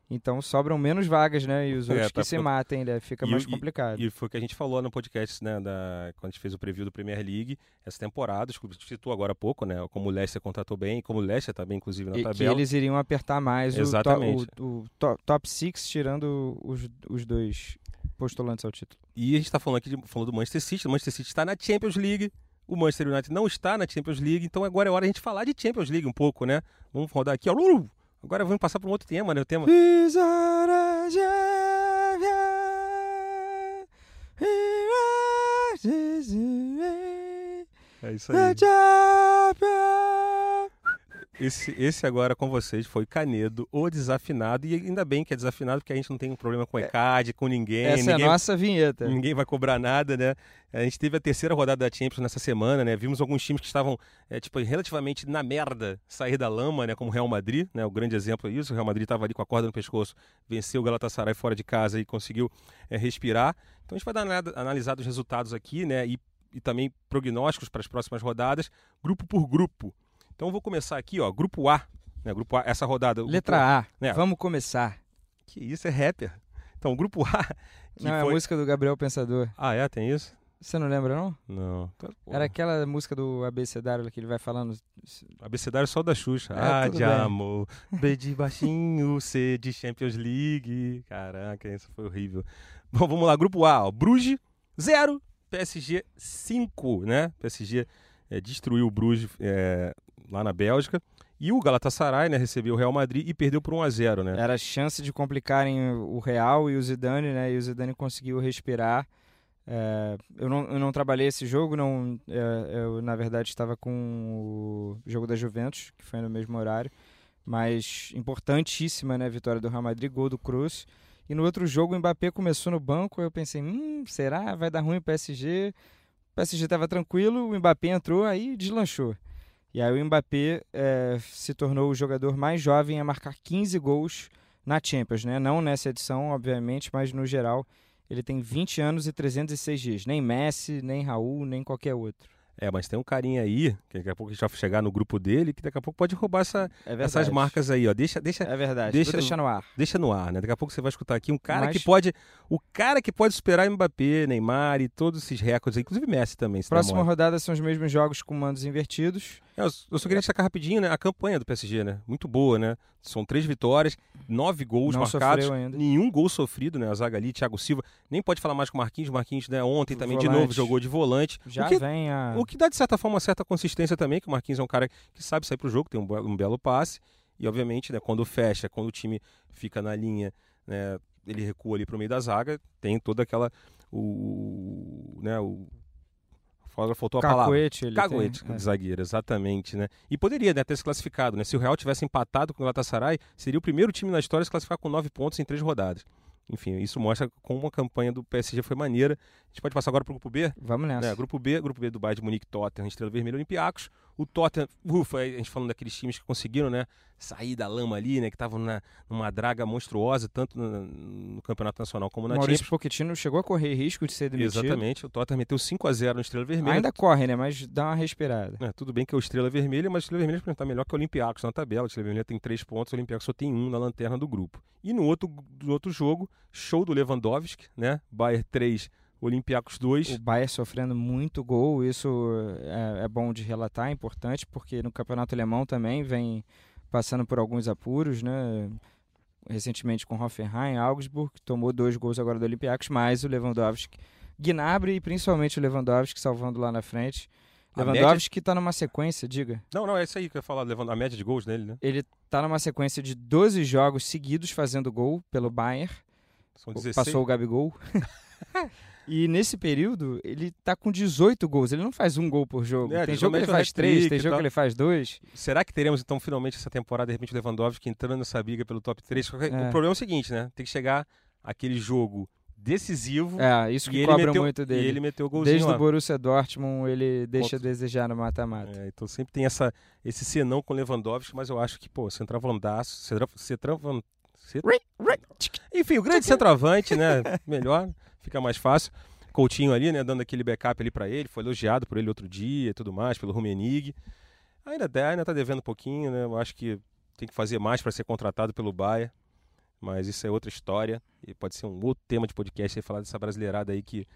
Então sobram menos vagas, né? E os é, outros é, tá, que se matem, né? Fica e, mais complicado. E, e, foi o que a gente falou no podcast, né? Da, quando a gente fez o preview do Premier League, essa temporada, os clubes citou agora há pouco, né? Como o Leicester contratou bem, como o Leicester está bem, inclusive, na e, tabela. Que eles iriam apertar mais Exatamente. o, o, o top 6, tirando os, os dois postulantes ao título. E a gente está falando aqui de, falando do Manchester City. O Manchester City está na Champions League. O Manchester United não está na Champions League, então agora é hora de a gente falar de Champions League um pouco, né? Vamos rodar aqui, ó. Agora vamos passar para um outro tema, né? O tema. É isso aí. Esse, esse agora com vocês foi Canedo, o desafinado. E ainda bem que é desafinado, porque a gente não tem um problema com é. ECAD, com ninguém. Essa ninguém, é a nossa vinheta. Ninguém vai cobrar nada, né? A gente teve a terceira rodada da Champions nessa semana, né? Vimos alguns times que estavam, é, tipo, relativamente na merda sair da lama, né? Como o Real Madrid, né? O grande exemplo é isso. O Real Madrid estava ali com a corda no pescoço, venceu o Galatasaray fora de casa e conseguiu é, respirar. Então a gente vai dar uma analisada dos resultados aqui, né? E e também prognósticos para as próximas rodadas, grupo por grupo. Então eu vou começar aqui, ó, grupo A, né, grupo A, essa rodada. Letra A, né? vamos começar. Que isso, é rapper. Então, o grupo A. não, foi... é a música do Gabriel Pensador. Ah, é? Tem isso? Você não lembra, não? Não. Era aquela música do abecedário que ele vai falando. Abecedário só da Xuxa. É, ah, de bem. amor. B de baixinho, [LAUGHS] C de Champions League. Caraca, isso foi horrível. Bom, vamos lá. Grupo A, ó. Bruges, 0. PSG, 5, né? PSG é, destruiu o Bruges é, lá na Bélgica. E o Galatasaray, né, recebeu o Real Madrid e perdeu por 1 a 0, né? Era chance de complicarem o Real e o Zidane, né? E o Zidane conseguiu respirar. É, eu, não, eu não trabalhei esse jogo, não. É, eu na verdade estava com o jogo da Juventus, que foi no mesmo horário. Mas importantíssima, né? Vitória do Real Madrid, gol do Cruz. E no outro jogo o Mbappé começou no banco. Eu pensei, hum, será? Vai dar ruim o PSG? O PSG estava tranquilo, o Mbappé entrou, aí deslanchou. E aí o Mbappé é, se tornou o jogador mais jovem a marcar 15 gols na Champions, né? Não nessa edição, obviamente, mas no geral ele tem 20 anos e 306 dias. Nem Messi, nem Raul, nem qualquer outro. É, mas tem um carinha aí, que daqui a pouco a gente vai chegar no grupo dele, que daqui a pouco pode roubar essa, é essas marcas aí, ó. Deixa, deixa, é verdade. Deixa, no ar. Deixa no ar, né? Daqui a pouco você vai escutar aqui um cara mas... que pode, o cara que pode superar Mbappé, Neymar e todos esses recordes, inclusive Messi também. Próxima rodada são os mesmos jogos com mandos invertidos. É, eu só queria destacar rapidinho, né? A campanha do PSG, né? Muito boa, né? São três vitórias, nove gols Não marcados, nenhum gol sofrido, né? A zaga ali, Thiago Silva, nem pode falar mais com o Marquinhos. Marquinhos, né? Ontem também volante. de novo jogou de volante. Já o que, vem a. O que dá de certa forma uma certa consistência também, que o Marquinhos é um cara que sabe sair pro jogo, tem um, um belo passe. E obviamente, né? Quando fecha, quando o time fica na linha, né? Ele recua ali pro meio da zaga, tem toda aquela. O, né, o Agora faltou a Cacoete, palavra. Cacoete tem, de é. zagueiro, exatamente, né? E poderia né, ter se classificado, né? Se o Real tivesse empatado com o Galatasaray, seria o primeiro time na história a se classificar com nove pontos em três rodadas. Enfim, isso mostra como a campanha do PSG foi maneira. A gente pode passar agora para o grupo B? Vamos nessa. É, grupo B, grupo B do Bayern de Munique, Tottenham, Estrela Vermelha, Olympiacos. O Tottenham, ufa, a gente falando daqueles times que conseguiram, né, sair da lama ali, né, que estavam numa draga monstruosa, tanto no, no, Campeonato Nacional como na Maurício Champions. Pochettino chegou a correr risco de ser demitido. Exatamente, o Tottenham meteu 5 a 0 no Estrela Vermelha. Ainda corre, né, mas dá uma respirada. É, tudo bem que é o Estrela Vermelha, mas o Estrela Vermelha está melhor que o Olympiacos na tabela. O Estrela Vermelha tem 3 pontos, o Olympiacos só tem um na lanterna do grupo. E no outro, no outro jogo, show do Lewandowski, né, Bayern 3 Olympiacos 2. O Bayern sofrendo muito gol, isso é, é, bom de relatar, é importante, porque no campeonato alemão também vem passando por alguns apuros, né? Recentemente com Hoffenheim, Augsburg, tomou dois gols agora do Olympiacos, mais o Lewandowski, Gnabry e principalmente o Lewandowski salvando lá na frente. A Lewandowski média... está numa sequência, diga. Não, não, é isso aí que eu ia falar, a média de gols dele, né? Ele está numa sequência de 12 jogos seguidos fazendo gol pelo Bayern. São 16. Passou o Gabigol. [LAUGHS] E nesse período, ele tá com 18 gols. Ele não faz um gol por jogo. É, tem jogo que ele faz três, tem jogo que ele faz dois. Será que teremos, então, finalmente essa temporada, de repente, o Lewandowski entrando nessa briga pelo top 3? É. O problema é o seguinte, né? Tem que chegar aquele jogo decisivo. É, isso que cobra meteu, muito dele. E ele meteu o golzinho Desde o Borussia Dortmund, ele deixa a desejar no mata-mata. É, então sempre tem essa, esse senão com o Lewandowski, mas eu acho que, pô, centroavandaço, centroavant... Enfim, o grande centroavante, né? Melhor, [LAUGHS] fica mais fácil. Coutinho ali, né, dando aquele backup ali para ele, foi elogiado por ele outro dia e tudo mais, pelo Rumenig. Ainda, ainda tá devendo um pouquinho, né? Eu acho que tem que fazer mais para ser contratado pelo Bahia. Mas isso é outra história e pode ser um outro tema de podcast aí, falar dessa brasileirada aí que,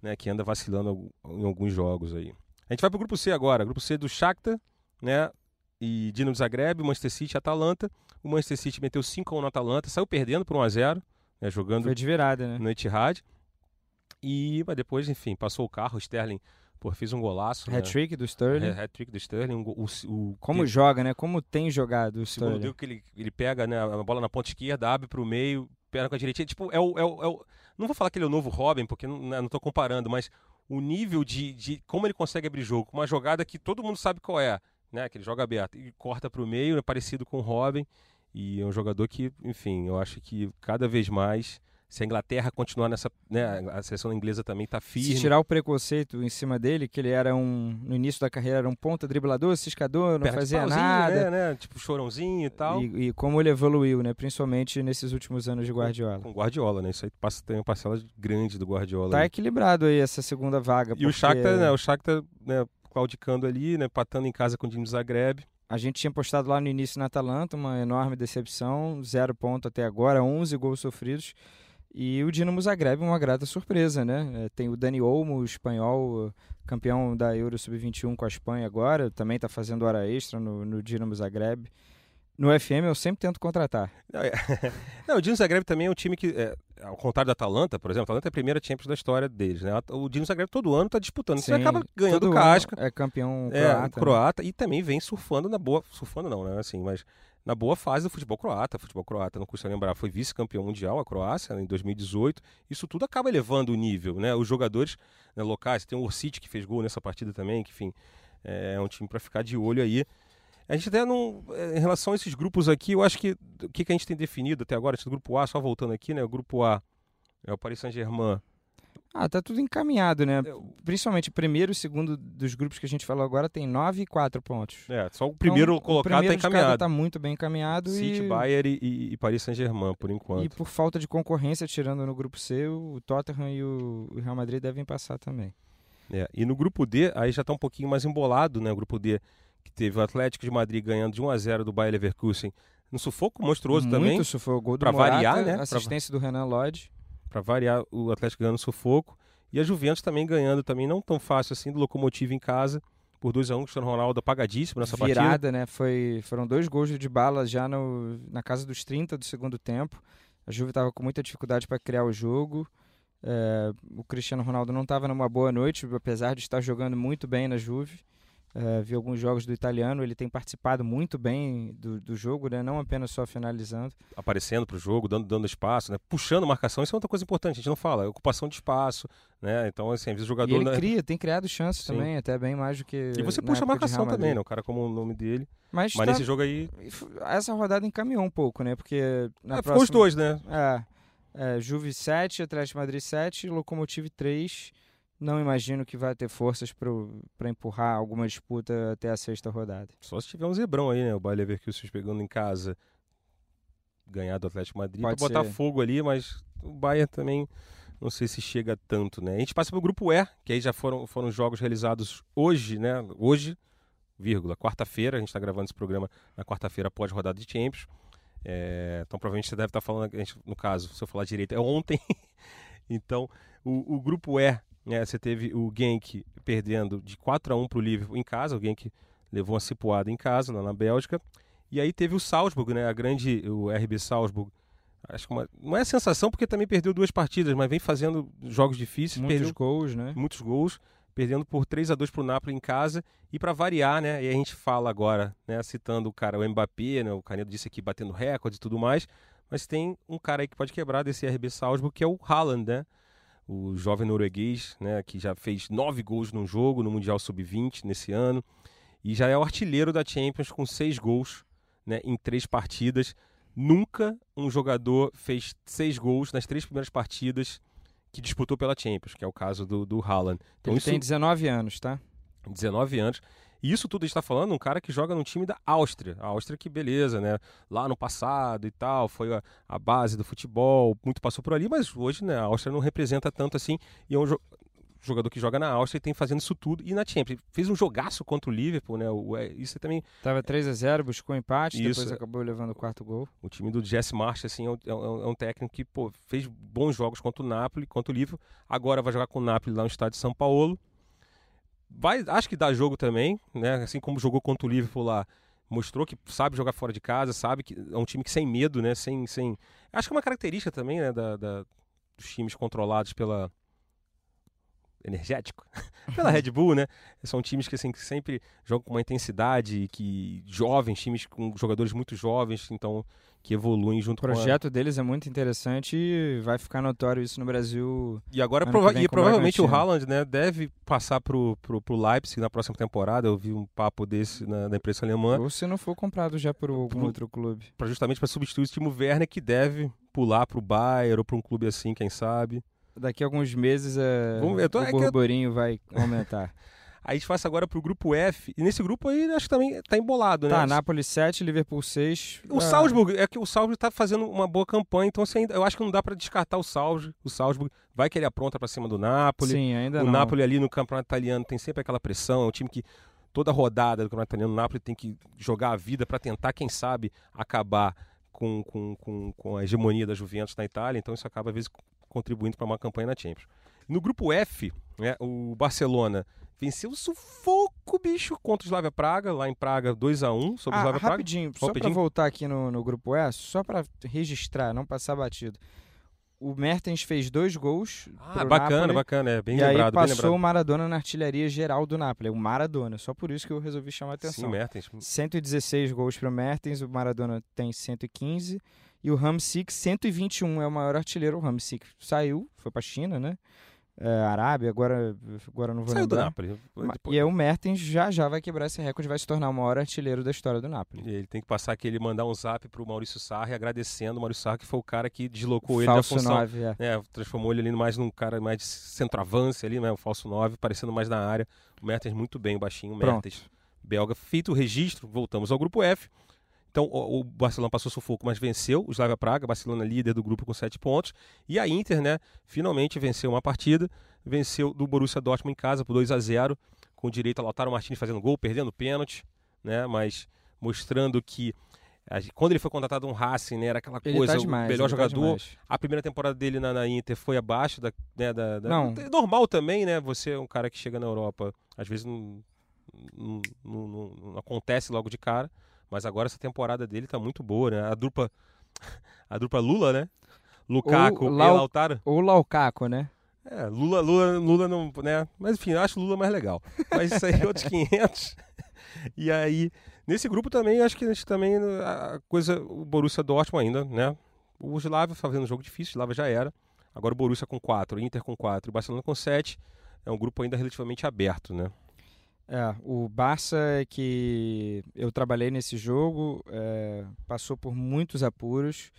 né, que anda vacilando em alguns jogos aí. A gente vai pro grupo C agora, grupo C do Shakhtar, né? E Dinamo Zagreb, Manchester City e Atalanta. O Manchester City meteu 5 a 1 no Atalanta, saiu perdendo por 1 a 0, né, jogando Foi de virada, né? no Etihad. E depois, enfim, passou o carro, o Sterling Pô, fez um golaço. Né? Hat-trick do Sterling. É, hat-trick do Sterling. O, o, Como joga, né? Como tem jogado o Sterling. Segundo que ele, ele pega né, a bola na ponta esquerda, abre para o meio, perna com a direita. Tipo, é o, é, o, é o, Não vou falar que ele é o novo Robin, porque não, né, não tô comparando, mas o nível de, de como ele consegue abrir jogo. Uma jogada que todo mundo sabe qual é, né? Que ele joga aberto e corta para o meio, é parecido com o Robin. E é um jogador que, enfim, eu acho que cada vez mais se a Inglaterra continuar nessa, né, a seleção inglesa também está firme. Se tirar o preconceito em cima dele, que ele era um, no início da carreira era um ponta driblador, ciscador, não Perna de fazia nada. Né, né, Tipo chorãozinho e tal. E, e como ele evoluiu, né? Principalmente nesses últimos anos de Guardiola. Com Guardiola, né? Isso aí passa, tem uma parcela grande do Guardiola. Tá equilibrado aí essa segunda vaga. E porque o Shakhtar, né? O Shakhtar, né, claudicando ali, né? Patando em casa com o Dinamo Zagreb. A gente tinha postado lá no início na Atalanta uma enorme decepção, zero ponto até agora, 11 gols sofridos. E o Dinamo Zagreb uma grata surpresa, né? É, Tem o Dani Olmo, o espanhol, campeão da Euro Sub-21 com a Espanha agora, também está fazendo hora extra no, no Dinamo Zagreb. No FM eu sempre tento contratar. Não, é... [LAUGHS] Não, o Dinamo Zagreb também é um time que, é, ao contrário da Atalanta, por exemplo, a Atalanta é a primeira Champions da história deles, né? O Dinamo Zagreb todo ano está disputando, você Sim, acaba ganhando casca. É campeão É, croata. né? croata e também vem surfando na boa, surfando não, né? Assim, mas na boa fase do futebol croata. Futebol croata, não custa lembrar, foi vice-campeão mundial a Croácia em 2018. Isso tudo acaba elevando o nível, né? Os jogadores né, locais, tem o Orsic que fez gol nessa partida também, que enfim, é um time para ficar de olho aí. A gente até não, é, em relação a esses grupos aqui, eu acho que o que, que a gente tem definido até agora, esse grupo A, só voltando aqui, né? O grupo A é o Paris Saint-Germain. Ah, tá tudo encaminhado, né? Principalmente o primeiro e o segundo dos grupos que a gente falou agora tem 9 e 4 pontos. É, só o primeiro Então, colocado o primeiro está de cada encaminhado. tá muito bem encaminhado City, e, Bayern e, e Paris Saint-Germain, por enquanto. e por falta de concorrência, tirando no grupo C, o Tottenham e o Real Madrid devem passar também. É, e no grupo D, aí já está um pouquinho mais embolado, né? O grupo D, que teve o Atlético de Madrid ganhando de 1 a 0 do Bayer Leverkusen. No sufoco monstruoso Muito também, sufoco. Gol do pra Morata, variar, né? Pra- assistência do Renan Lodge. Para variar, o Atlético ganhando sufoco. E a Juventus também ganhando, também não tão fácil assim, do Locomotivo em casa, por 2 a 1 Cristiano Ronaldo apagadíssimo nessa partida. Virada, né? Foi, foram dois gols de bala já no, na casa dos 30 do segundo tempo. A Juve estava com muita dificuldade para criar o jogo. É, o Cristiano Ronaldo não estava numa boa noite, apesar de estar jogando muito bem na Juve. É, vi alguns jogos do italiano, ele tem participado muito bem do, do jogo, né? não apenas só finalizando. Aparecendo para o jogo, dando, dando espaço, né? puxando marcação. Isso é outra coisa importante, a gente não fala, é ocupação de espaço. Né? Então, assim, às vezes o E jogador. ele né? cria, tem criado chances Sim. também, até bem mais do que. E você puxa a marcação também, né? O cara como o nome dele. Mas, Mas tá- nesse jogo aí. essa rodada encaminhou um pouco, né? Porque na é, ficou os próxima- dois, né? É, é, Juve 7, Atlético Madrid 7, Locomotive 3. Não imagino que vai ter forças para empurrar alguma disputa até a sexta rodada. Só se tiver um zebrão aí, né? O Bayer Leverkusen pegando em casa, ganhar do Atlético Madrid, Pode botar ser. fogo ali, mas o Bayern também não sei se chega tanto, né? A gente passa pro grupo E, que aí já foram, foram jogos realizados hoje, né? Hoje, vírgula, quarta-feira, a gente tá gravando esse programa na quarta-feira após rodada de Champions. É, então provavelmente você deve estar falando, a gente, no caso, se eu falar direito, é ontem. [LAUGHS] então, o, o grupo E, né, você teve o Genk perdendo de 4 a 1 para o Liverpool em casa, o Genk levou uma cipuada em casa, lá na Bélgica. E aí teve o Salzburg, né, a grande, o RB Salzburg, acho que uma, não é sensação porque também perdeu duas partidas, mas vem fazendo jogos difíceis, Muitos perdeu gols, né? muitos gols, perdendo por 3 a 2 para o Napoli em casa. E para variar, né, e a gente fala agora, né, citando o cara, o Mbappé, né, o Canedo disse aqui batendo recorde e tudo mais, mas tem um cara aí que pode quebrar desse RB Salzburg, que é o Haaland, né? O jovem norueguês, né, que já fez nove gols num jogo no Mundial Sub-20 nesse ano. E já é o artilheiro da Champions com seis gols né, em três partidas. Nunca um jogador fez seis gols nas três primeiras partidas que disputou pela Champions, que é o caso do, do Haaland. Então, Ele isso, tem 19 anos, tá? 19 anos. E isso tudo a gente está falando um cara que joga no time da Áustria. A Áustria que beleza, né? Lá no passado e tal, foi a, a base do futebol, muito passou por ali, mas hoje né, a Áustria não representa tanto assim. E é um jo- jogador que joga na Áustria e tem fazendo isso tudo. E na Champions, fez um jogaço contra o Liverpool, né? O, é, isso é também Tava 3 a 0 buscou empate, Isso. depois acabou levando o quarto gol. O time do Jesse March assim, é, um, é um- é um técnico que pô, fez bons jogos contra o Napoli, contra o Liverpool. Agora vai jogar com o Napoli lá no estádio de São Paulo. Vai, acho que dá jogo também, né? Assim como jogou contra o Liverpool lá, mostrou que sabe jogar fora de casa, sabe que é um time que sem medo, né? Sem, sem... Acho que é uma característica também, né? Da, da- dos times controlados pela energético [LAUGHS] pela Red Bull, né? São times que assim que sempre jogam com uma intensidade, que jovens, times com jogadores muito jovens, então que evoluem junto O com a... projeto deles é muito interessante e vai ficar notório isso no Brasil. E agora prova- vem e o provavelmente o. Haaland, né, deve passar pro, pro, pro Leipzig na próxima temporada. Eu vi um papo desse na, na imprensa alemã, Ou se não for comprado já por algum Pro- outro clube. pra, justamente para substituir o Timo Werner que deve pular pro Bayern ou para um clube assim, quem sabe. Daqui a alguns meses é, Vamos ver. Tô, o é burburinho eu... vai aumentar. [LAUGHS] a gente passa agora pro grupo F. E nesse grupo aí, acho que também tá embolado, né? Tá, Napoli 7, Liverpool 6. O é... Salzburg, é que o Salzburg tá fazendo uma boa campanha, então assim, eu acho que não dá para descartar o Salzburg. O Salzburg vai querer apronta para cima do Napoli. Sim, ainda o não. O Napoli ali no campeonato italiano tem sempre aquela pressão, é um time que toda rodada do campeonato italiano, o Napoli tem que jogar a vida para tentar, quem sabe, acabar com, com, com, com a hegemonia da Juventus na Itália, então isso acaba às vezes contribuindo para uma campanha na Champions. No grupo F, né, o Barcelona venceu o sufoco, bicho, contra o Slavia Praga, lá em Praga, 2 a 1 sobre ah, o Slavia Praga. Rapidinho, só para voltar aqui no, no grupo S, só para registrar, não passar batido. O Mertens fez dois gols. Ah, bacana, Napoli, bacana, é bem e lembrado. E aí passou o Maradona na artilharia geral do Napoli. O Maradona, só por isso que eu resolvi chamar a atenção. Sim, Mertens. 116 gols para o Mertens, o Maradona tem 115. E o Hamsik, 121, é o maior artilheiro. O Hamsik saiu, foi para a China, né? é, Arábia, agora, agora não vou Saiu lembrar. do Napoli. Depois... E aí o Mertens já já vai quebrar esse recorde, vai se tornar o maior artilheiro da história do Napoli. E ele tem que passar aqui, ele mandar um zap pro Maurício Sarri agradecendo o Maurício Sarri, que foi o cara que deslocou ele falso da função. 9, é. é. transformou ele mais num cara mais de centroavance ali, né, o falso 9, parecendo mais na área. O Mertens muito bem, o baixinho, o Mertens. Belga, feito o registro, voltamos ao grupo F. Então o, Barcelona passou sufoco, mas venceu o Slavia Praga, Barcelona líder do grupo com sete pontos. E a Inter, né, finalmente venceu uma partida, venceu do Borussia Dortmund em casa por 2 a 0 com direito a Lautaro Martins fazendo gol, perdendo pênalti, né, mas mostrando que quando ele foi contratado um Racing, né, era aquela ele coisa, tá demais, o melhor tá jogador. Tá a primeira temporada dele na, na, Inter foi abaixo da, né, da, da, não. normal também, né? Você é um cara que chega na Europa, às vezes não, não, não, não acontece logo de cara. Mas agora essa temporada dele tá muito boa, né? A dupla, [LAUGHS] a dupla Lula, né? Lukaku ou e Lau, Lautaro. Ou Laucaco, né? É, Lula, Lula, Lula não, né? Mas enfim, eu acho Lula mais legal. Mas isso aí é outros [LAUGHS] 500. e aí, nesse grupo também, acho que a gente também, a coisa, o Borussia Dortmund ainda, né? O Slavia fazendo um jogo difícil, o Slavia já era. Agora o Borussia com 4, Inter com 4 o Barcelona com 7. É um grupo ainda relativamente aberto, né? É, o Barça é que eu trabalhei nesse jogo, é, passou por muitos apuros.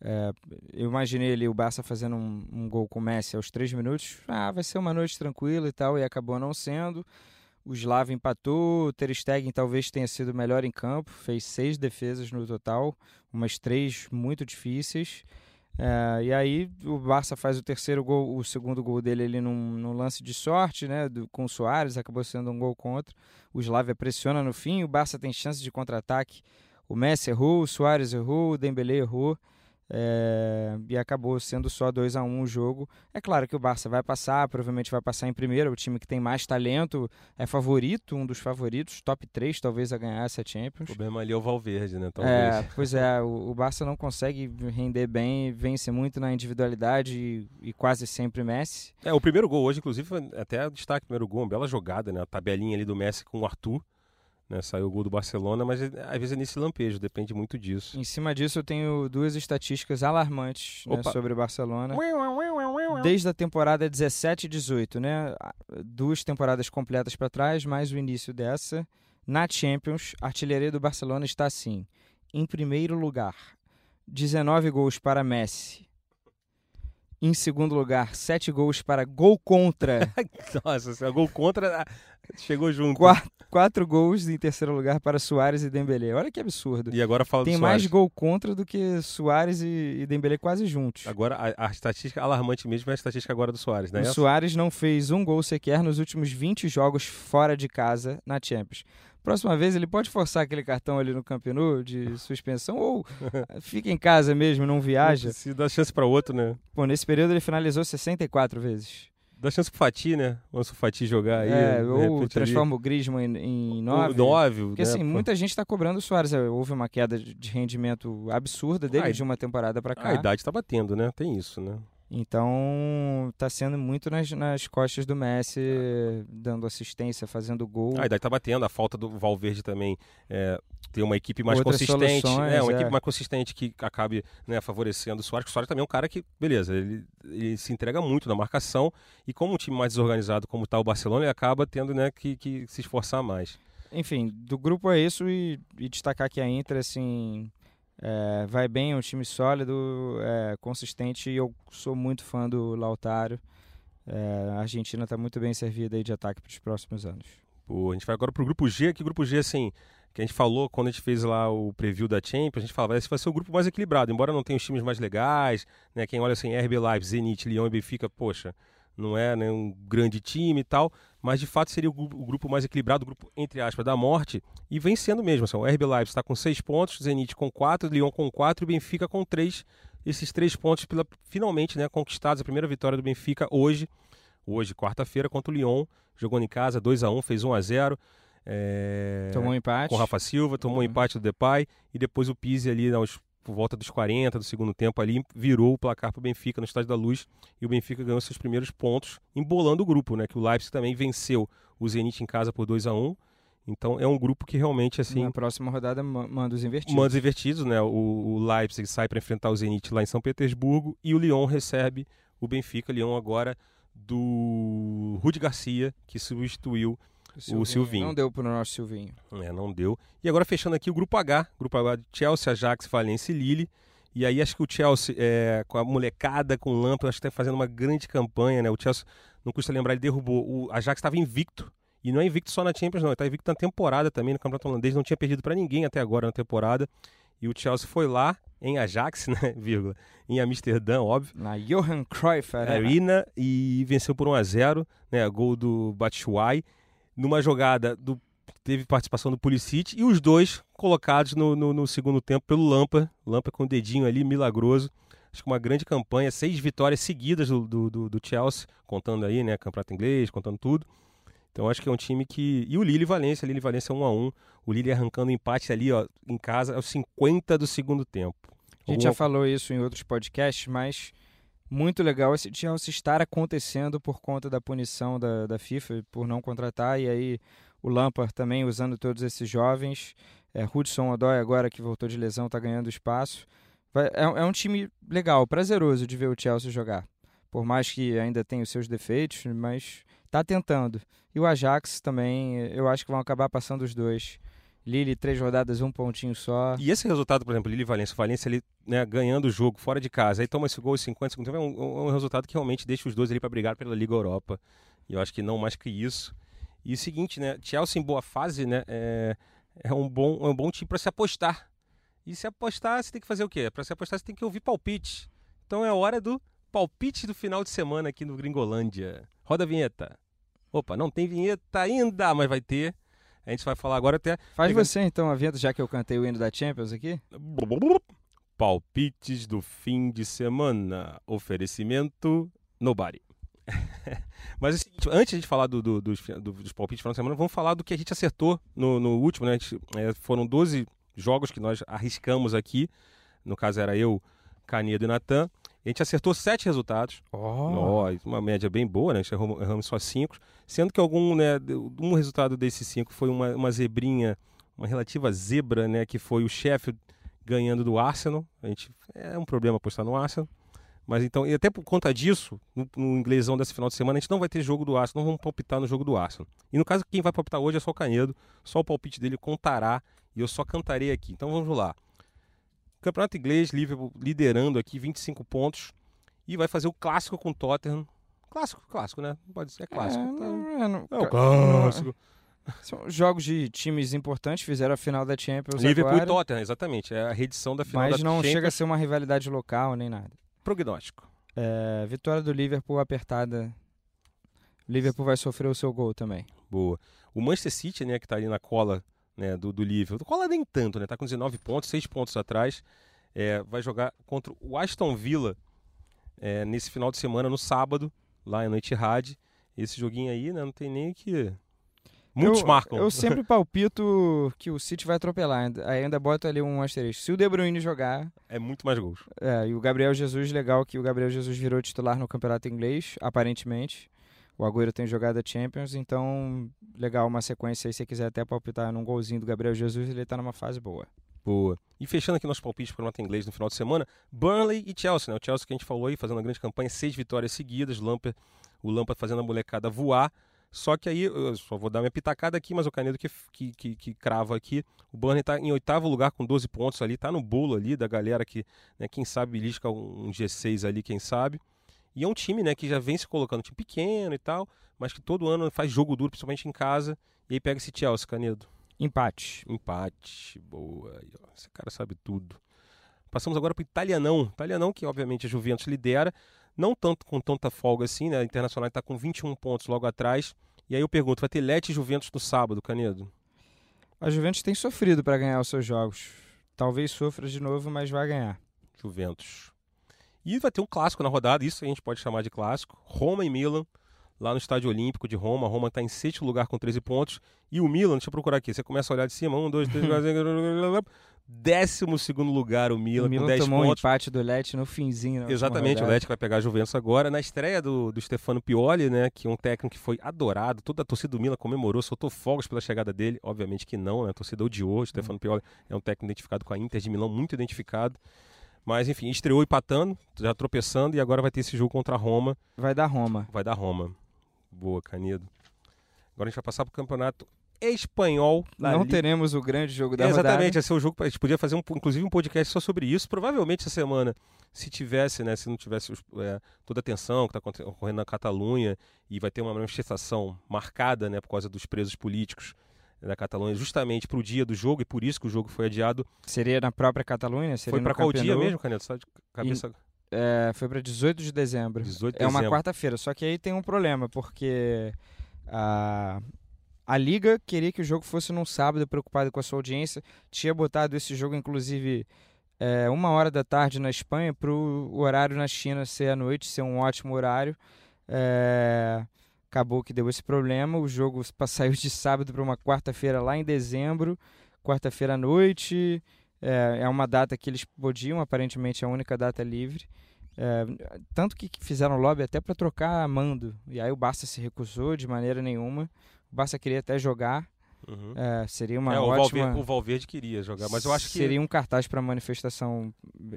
É, eu imaginei ali o Barça fazendo um, um, gol com o Messi aos três minutos. Ah, vai ser uma noite tranquila e tal, e acabou não sendo. O Slav empatou, o Ter Stegen talvez tenha sido melhor em campo, fez seis defesas no total, umas três muito difíceis. É, e aí o Barça faz o terceiro gol, o segundo gol dele ali num, num lance de sorte, né? Do, com o Soares, acabou sendo um gol contra. O Slavia pressiona no fim, o Barça tem chance de contra-ataque. O Messi errou, o Soares errou, o Dembélé errou. É, e acabou sendo só 2 a 1 um o jogo. É claro que o Barça vai passar, provavelmente vai passar em primeiro, é o time que tem mais talento, é favorito, um dos favoritos, top 3 talvez a ganhar essa Champions. O problema ali é o Valverde, né? Talvez. É, [LAUGHS] pois é, o, o, Barça não consegue render bem, vence muito na individualidade e, e, quase sempre Messi. É, o primeiro gol hoje, inclusive, até destaque o primeiro gol, uma bela jogada, né? A tabelinha ali do Messi com o Arthur né, saiu o gol do Barcelona, mas é, às vezes é nesse lampejo, depende muito disso. Em cima disso, eu tenho duas estatísticas alarmantes né, sobre o Barcelona. Desde a temporada 17 e 18, né? Duas temporadas completas para trás, mais o início dessa. Na Champions, a artilharia do Barcelona está assim: em primeiro lugar, 19 gols para Messi. Em segundo lugar, 7 gols para gol contra. [LAUGHS] Nossa, gol contra chegou junto. Quatro, quatro gols em terceiro lugar para Soares e Dembélé. Olha que absurdo. E agora fala Tem mais gol contra do que Soares e, e Dembélé quase juntos. Agora, a, a, estatística alarmante mesmo é a estatística agora do Soares, né? O Soares não fez um gol sequer nos últimos 20 jogos fora de casa na Champions. Próxima vez ele pode forçar aquele cartão ali no Campeonato de [LAUGHS] suspensão ou fica em casa mesmo, não viaja. Se dá chance para outro, né? Pô, nesse período ele finalizou 64 vezes. Dá chance pro Fati, né? Vamos o Fati jogar aí. É, ou transforma ali. o Griezmann em 9. O 9. Porque né, assim, muita gente está cobrando o Soares. É, houve uma queda de rendimento absurda dele ah, de uma temporada para cá. A idade está batendo, né? Tem isso, né? Então, tá sendo muito nas, nas costas do Messi, dando assistência, fazendo gol. A idade tá batendo, a falta do Valverde também é, ter uma equipe mais Outras consistente. É, uma é. equipe mais consistente que acabe né, favorecendo o Soares. O Soares também é um cara que, beleza, ele, ele, se entrega muito na marcação e como um time mais desorganizado como tá o Barcelona, ele acaba tendo né, que, que se esforçar mais. Enfim, do grupo é isso e, e destacar que a Inter, assim, É, vai bem, é um time sólido, é, consistente e eu sou muito fã do Lautaro. É, a Argentina está muito bem servida de ataque para os próximos anos. Pô, a gente vai agora pro grupo G, que grupo G, assim, que a gente falou quando a gente fez lá o preview da Champions, a gente falava, esse vai ser o grupo mais equilibrado, embora não tenha os times mais legais, né? Quem olha assim, RB Leipzig, Zenit, Lyon e Benfica, poxa, não é né, um grande time e tal, mas de fato seria o, o, grupo mais equilibrado, o grupo, entre aspas, da morte, e vem sendo mesmo. Assim, o RB Leipzig está com seis pontos, Zenit com quatro, Lyon com quatro e Benfica com três. Esses três pontos, pela, finalmente, né, conquistados, a primeira vitória do Benfica hoje, hoje, quarta-feira, contra o Lyon, jogou em casa, 2 a 1 fez 1 a 0 é... Tomou um empate. Com o Rafa Silva, tomou um uhum. empate do Depay, e depois o Pise ali aos por volta dos 40 do segundo tempo ali, virou o placar para o Benfica no Estádio da Luz e o Benfica ganhou seus primeiros pontos, embolando o grupo, né? Que o Leipzig também venceu o Zenit em casa por 2 a 1 então é um grupo que realmente assim. Na próxima rodada manda os invertidos. Manda os invertidos, né? O, o Leipzig sai para enfrentar o Zenit lá em São Petersburgo e o Lyon recebe o Benfica. Lyon agora do Rudi Garcia, que substituiu Silvinho. o Silvinho. Não deu para o nosso Silvinho. É, não deu. E agora fechando aqui o grupo H, grupo H de Chelsea, Ajax, Valência e Lille. E aí acho que o Chelsea, é, com a molecada, com o Lampard, acho que está fazendo uma grande campanha, né? O Chelsea, não custa lembrar, ele derrubou. O Ajax estava invicto. E não é invicto só na Champions, não. Ele está invicto na temporada também, no Campeonato Holandês. Não tinha perdido para ninguém até agora na temporada. E o Chelsea foi lá em Ajax, [LAUGHS] né, vírgula, em Amsterdã, óbvio. Na Johan Cruyff Arena. Arena e venceu por 1 a 0, né, gol do Batshuayi numa jogada do teve participação do Pulisic e os dois colocados no, no, no segundo tempo pelo Lampa, Lampa com o dedinho ali milagroso. Acho que uma grande campanha, seis vitórias seguidas do, do, do Chelsea, contando aí, né, campeonato inglês, contando tudo. Então acho que é um time que. E o Lille Valência, Lille Valência 1 a 1 O Lille arrancando empate ali, ó, em casa, aos 50 do segundo tempo. A gente já falou isso em outros podcasts, mas muito legal esse Chelsea estar acontecendo por conta da punição da, da FIFA por não contratar e aí o Lampard também usando todos esses jovens. É, Hudson Odoi agora que voltou de lesão está ganhando espaço. Vai, é, é, um time legal prazeroso de ver o Chelsea jogar. Por mais que ainda tenha os seus defeitos mas está tentando. E o Ajax também eu acho que vão acabar passando os dois Lille, três rodadas, um pontinho só. E esse resultado, por exemplo, Lille e Valência, Valência ali, né, ganhando o jogo fora de casa, aí toma esse gol em 50 segundos, é um, um, resultado que realmente deixa os dois ali para brigar pela Liga Europa. E eu acho que não mais que isso. E o seguinte, né, Chelsea em boa fase, né, é, é um bom, é um bom time para se apostar. E se apostar, você tem que fazer o quê? Para se apostar, você tem que ouvir palpite. Então é hora do palpite do final de semana aqui no Gringolândia. Roda a vinheta. Opa, não tem vinheta ainda, mas vai ter. A gente vai falar agora até. Faz pegando... você então a vinheta, já que eu cantei o hino da Champions aqui. Palpites do fim de semana. Oferecimento Nobody. [LAUGHS] Mas é o seguinte, antes de falar do, do, dos, do, dos palpites do final de semana, vamos falar do que a gente acertou no, no último, né? Gente, é, foram 12 jogos que nós arriscamos aqui. No caso era eu, Canedo e Natan. A gente acertou sete resultados. Oh. oh. uma média bem boa, né? A gente errou, erramos só cinco. Sendo que algum, né, um resultado desses cinco foi uma, uma zebrinha, uma relativa zebra, né? Que foi o Sheffield ganhando do Arsenal. A gente, é um problema apostar no Arsenal. Mas então, e até por conta disso, no, no inglesão desse final de semana, a gente não vai ter jogo do Arsenal, não vamos palpitar no jogo do Arsenal. E no caso, quem vai palpitar hoje é só o Canedo, só o palpite dele contará e eu só cantarei aqui. Então vamos lá. Campeonato inglês, Liverpool liderando aqui, 25 pontos. E vai fazer o clássico com o Tottenham. Clássico, clássico, né? Pode ser, é clássico. É, não, é, não, é o clássico. [LAUGHS] São jogos de times importantes, fizeram a final da Champions Liverpool agora, e Tottenham, exatamente. É a reedição da final da Champions. Mas não chega a ser uma rivalidade local nem nada. Prognóstico. É, vitória do Liverpool apertada. Liverpool vai sofrer o seu gol também. Boa. O Manchester City, né, que está ali na cola né, do, do Liverpool. Cola nem tanto, né? Tá com 19 pontos, 6 pontos atrás. É, vai jogar contra o Aston Villa é, nesse final de semana, no sábado, lá em Etihad. Esse joguinho aí, né? Não tem nem que... Muitos eu, marcam. Eu sempre [LAUGHS] palpito que o City vai atropelar. Aí ainda bota ali um asterisco. Se o De Bruyne jogar... É muito mais gols. É, e o Gabriel Jesus, legal que o Gabriel Jesus virou titular no campeonato inglês, aparentemente. O Agüero tem jogado a Champions, então legal uma sequência aí, se quiser até palpitar num golzinho do Gabriel Jesus, ele está numa fase boa. Boa. E fechando aqui nosso palpite para o nota inglês no final de semana, Burnley e Chelsea, né? O Chelsea que a gente falou aí, fazendo uma grande campanha, seis vitórias seguidas, Lampard, o Lampard fazendo a molecada voar. Só que aí, eu só vou dar minha pitacada aqui, mas o Canedo que, que, que, que crava aqui. O Burnley está em oitavo lugar com 12 pontos ali, tá no bolo ali da galera que, né, quem sabe, belisca um G6 ali, quem sabe. E é um time, né, que já vem se colocando, um time pequeno e tal, mas que todo ano faz jogo duro, principalmente em casa. E aí pega esse Chelsea, Canedo. Empate. Empate. Boa. Esse cara sabe tudo. Passamos agora para o Italianão. Italianão, que obviamente a Juventus lidera. Não tanto com tanta folga assim, né? A Internacional está com 21 pontos logo atrás. E aí eu pergunto, vai ter Leti e Juventus no sábado, Canedo? A Juventus tem sofrido para ganhar os seus jogos. Talvez sofra de novo, mas vai ganhar. Juventus. E vai ter um clássico na rodada, isso a gente pode chamar de clássico. Roma e Milan lá no Estádio Olímpico de Roma. Roma está em sexto lugar com 13 pontos. E o Milan, deixa eu procurar aqui. Você começa a olhar de cima: um, dois, três, [LAUGHS] quatro, décimo segundo lugar o Milan, o Milan com 10 tomou pontos. um empate do Leti no finzinho. Exatamente, o Leti vai pegar a Juventus agora. Na estreia do, do Stefano Pioli, né, que é um técnico que foi adorado, toda a torcida do Milan comemorou, soltou fogos pela chegada dele. Obviamente que não, né, a torcida odiou. O Stefano uhum. Pioli é um técnico identificado com a Inter de Milão, muito identificado. Mas enfim, estreou empatando, já tropeçando e agora vai ter esse jogo contra a Roma. Vai dar Roma. Vai dar Roma. Boa, Canedo. Agora a gente vai passar para o campeonato espanhol. Não Liga. teremos o grande jogo da é, Exatamente, rodada. esse é o jogo. A gente podia fazer, um, inclusive, um podcast só sobre isso. Provavelmente essa semana, se tivesse, né, se não tivesse é, toda a tensão que está ocorrendo na Catalunha e vai ter uma manifestação marcada né, por causa dos presos políticos da Catalunha, justamente para o dia do jogo, e por isso que o jogo foi adiado. Seria na própria Catalunha? Seria foi para qual dia mesmo, Canedo? Sabe de cabeça... É, foi para 18 de dezembro. 18 de é uma dezembro. quarta-feira, só que aí tem um problema, porque a, a Liga queria que o jogo fosse num sábado, preocupado com a sua audiência. Tinha botado esse jogo, inclusive, é, uma hora da tarde na Espanha, para o horário na China ser à noite, ser um ótimo horário. É, acabou que deu esse problema. O jogo [LAUGHS] saiu de sábado para uma quarta-feira lá em dezembro, quarta-feira à noite. É, é uma data que eles podiam, aparentemente é a única data livre. É, tanto que fizeram lobby até para trocar mando. E aí o Barça se recusou de maneira nenhuma. O Barça queria até jogar. Uhum. É, seria uma é, o ótima... Valverde, o Valverde queria jogar, mas eu acho que... Seria um cartaz para manifestação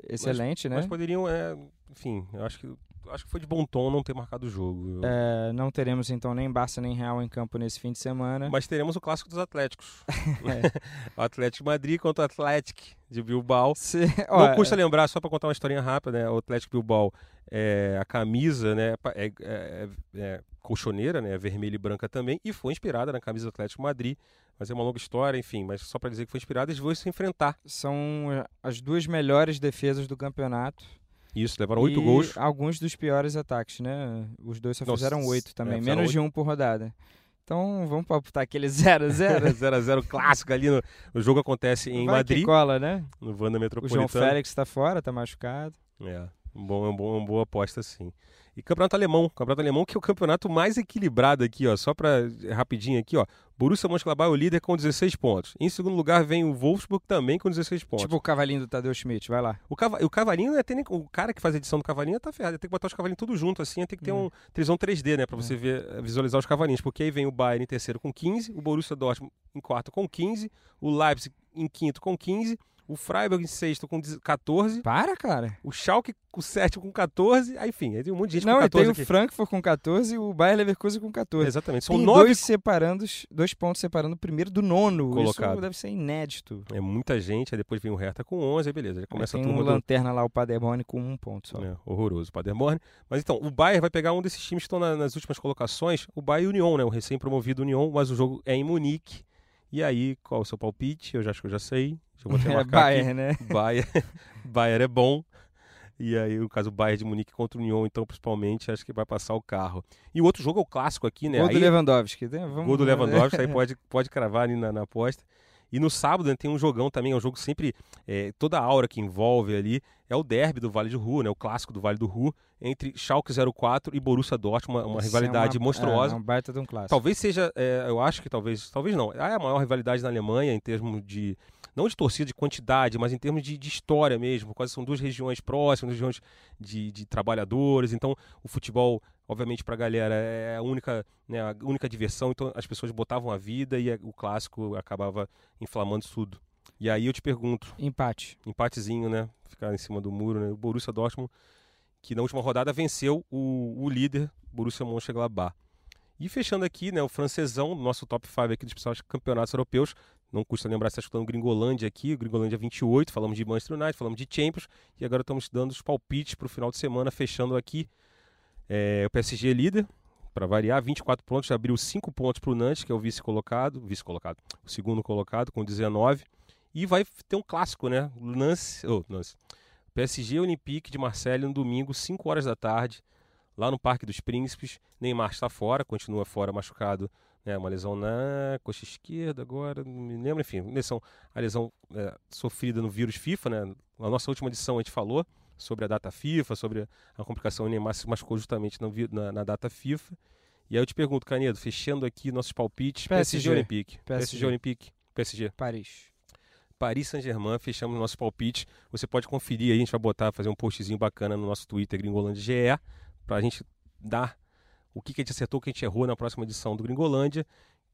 excelente, mas, né? Mas poderiam, é, enfim, eu acho que acho que foi de bom tom não ter marcado o jogo. É, não teremos então nem Barça nem Real em campo nesse fim de semana. Mas teremos o clássico dos Atléticos. é. [LAUGHS] [LAUGHS] o Atlético Madrid contra o Atlético de Bilbao. [LAUGHS] Se, não custa lembrar, só para contar uma historinha rápida, né? O Atlético Bilbao, é, a camisa né, é, é, é, é colchoneira, né? Vermelha e branca também, e foi inspirada na camisa do Atlético Madrid. Mas é uma longa história, enfim, mas só para dizer que foi inspirada, eles vão se enfrentar. São as duas melhores defesas do campeonato. Isso, levaram oito gols. Alguns dos piores ataques, né? Os dois só Nossa, fizeram oito também, é, menos 8. de um por rodada. Então vamos palpitar aquele [LAUGHS] 0x0. 0x0 [LAUGHS] clássico ali. No, o jogo acontece em Vai Madrid. Cola, né? No Wanda Metropolitano. O João Félix está fora, está machucado. É, um bom, um bom, uma boa aposta sim. E campeonato alemão, campeonato alemão que é o campeonato mais equilibrado aqui, ó, só para rapidinho aqui, ó. Borussia Mönchengladbach é o líder com 16 pontos. Em segundo lugar vem o Wolfsburg também com 16 pontos. Tipo o cavalinho do Tadeu Schmidt, vai lá. O, cava, o cavalinho é nem, o cara que faz a edição do cavalinho tá ferrado, tem que botar os cavalinhos tudo junto assim, tem que ter hum. um televisão 3D, né, para você hum. ver, visualizar os cavalinhos, porque aí vem o Bayern em terceiro com 15, o Borussia Dortmund em quarto com 15, o Leipzig em quinto com 15 o Freiburg em sexto com 14. Para, cara. O Schalke com sétimo com 14. Aí, enfim, aí tem um monte de gente Não, com 14 tem aqui. o Frankfurt com 14 e o Bayer Leverkusen com 14. Exatamente. São tem nove... dois, separando, dois pontos separando o primeiro do nono. Colocado. Isso deve ser inédito. É muita gente, aí depois vem o Hertha com 11, aí beleza. Já começa aí tem a turma um do... lanterna lá, o Paderborn com um ponto só. É, horroroso, o Paderborn. Mas então, o Bayern vai pegar um desses times que estão na, nas últimas colocações, o Bayern e o Union, né? O recém-promovido Union, mas o jogo é em Munique. E aí, qual é o seu palpite? Eu já acho que eu já sei. Eu vou é Bayern, né? Bayern. [LAUGHS] Bayern é bom. E aí, no caso, o Bayern de Munique contra o Union, então, principalmente, acho que vai passar o carro. E o outro jogo é o clássico aqui, né? Gol aí, do Lewandowski. Né? Vamos... Gol do Lewandowski, aí [LAUGHS] pode, pode cravar ali na, na aposta. E no sábado né, tem um jogão também, é um jogo sempre. É, toda a aura que envolve ali é o derby do Vale do Ru, né? O clássico do Vale do Ru, entre Schalke 04 e Borussia Dortmund, uma, uma rivalidade é uma, monstruosa. É, um baita de um clássico. Talvez seja, é, eu acho que talvez, talvez não. É a maior rivalidade na Alemanha em termos de não de torcida, de quantidade, mas em termos de, de história mesmo. Quase são duas regiões próximas, regiões de, de trabalhadores. Então, o futebol, obviamente, para a galera é a única, né, a única diversão. Então, as pessoas botavam a vida e o clássico acabava inflamando tudo. E aí eu te pergunto. Empate. Empatezinho, né? Ficar em cima do muro, né? O Borussia Dortmund, que na última rodada venceu o, o líder, Borussia Mönchengladbach. E fechando aqui, né, o francesão, nosso top 5 aqui dos principais campeonatos europeus. Não custa lembrar, está escutando Gringolândia aqui, Gringolândia 28, falamos de Manchester United, falamos de Champions, e agora estamos dando os palpites para o final de semana, fechando aqui é, o PSG é líder, para variar, 24 pontos, abriu 5 pontos para o Nantes, que é o vice-colocado, vice-colocado, o segundo colocado, com 19, e vai ter um clássico, né, Nantes, oh, Nantes, PSG Olympique de Marseille no domingo, 5 horas da tarde, lá no Parque dos Príncipes. Neymar está fora, continua fora machucado, né, uma lesão na coxa esquerda agora, não me lembro, enfim, lesão, a lesão é, sofrida no vírus FIFA, né? Na nossa última edição a gente falou sobre a data FIFA, sobre a complicação o Neymar se machucou justamente na, na, data FIFA. E aí eu te pergunto, Canedo, fechando aqui nossos palpites, PSG, PSG Olympique, PSG. PSG Olympique, PSG. Paris. Paris Saint-Germain, fechamos nossos palpites. Você pode conferir aí, a gente vai botar, fazer um postzinho bacana no nosso Twitter, Gringolândia GE, para a gente dar o que, que a gente acertou, o que a gente errou na próxima edição do Gringolândia,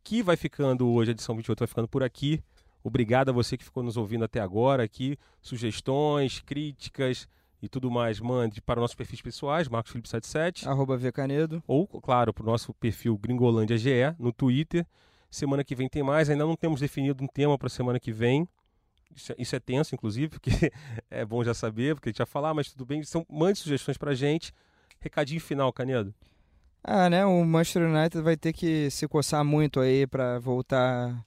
que vai ficando hoje, a edição 28 vai ficando por aqui. Obrigado a você que ficou nos ouvindo até agora aqui. Sugestões, críticas e tudo mais, mande para nossos perfis pessoais, Marcos Felipe 77. Arroba Vcanedo. Ou, claro, para o nosso perfil Gringolândia GE no Twitter. Semana que vem tem mais, ainda não temos definido um tema para a semana que vem. Isso é, isso é, tenso, inclusive, porque [LAUGHS] é bom já saber, porque a gente já falar, mas tudo bem. São, mande sugestões para a gente. Recadinho final, Canedo. Ah, né? O Manchester United vai ter que se coçar muito aí para voltar.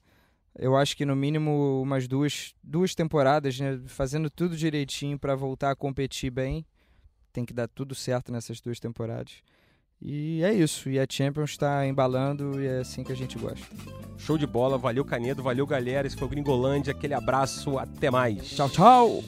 Eu acho que no mínimo umas duas, duas temporadas, né? Fazendo tudo direitinho para voltar a competir bem. Tem que dar tudo certo nessas duas temporadas. E é isso. E a Champions está embalando e é assim que a gente gosta. Show de bola. Valeu, Canedo. Valeu, galera. Esse foi o Gringolândia. Aquele abraço. Até mais. Tchau, tchau.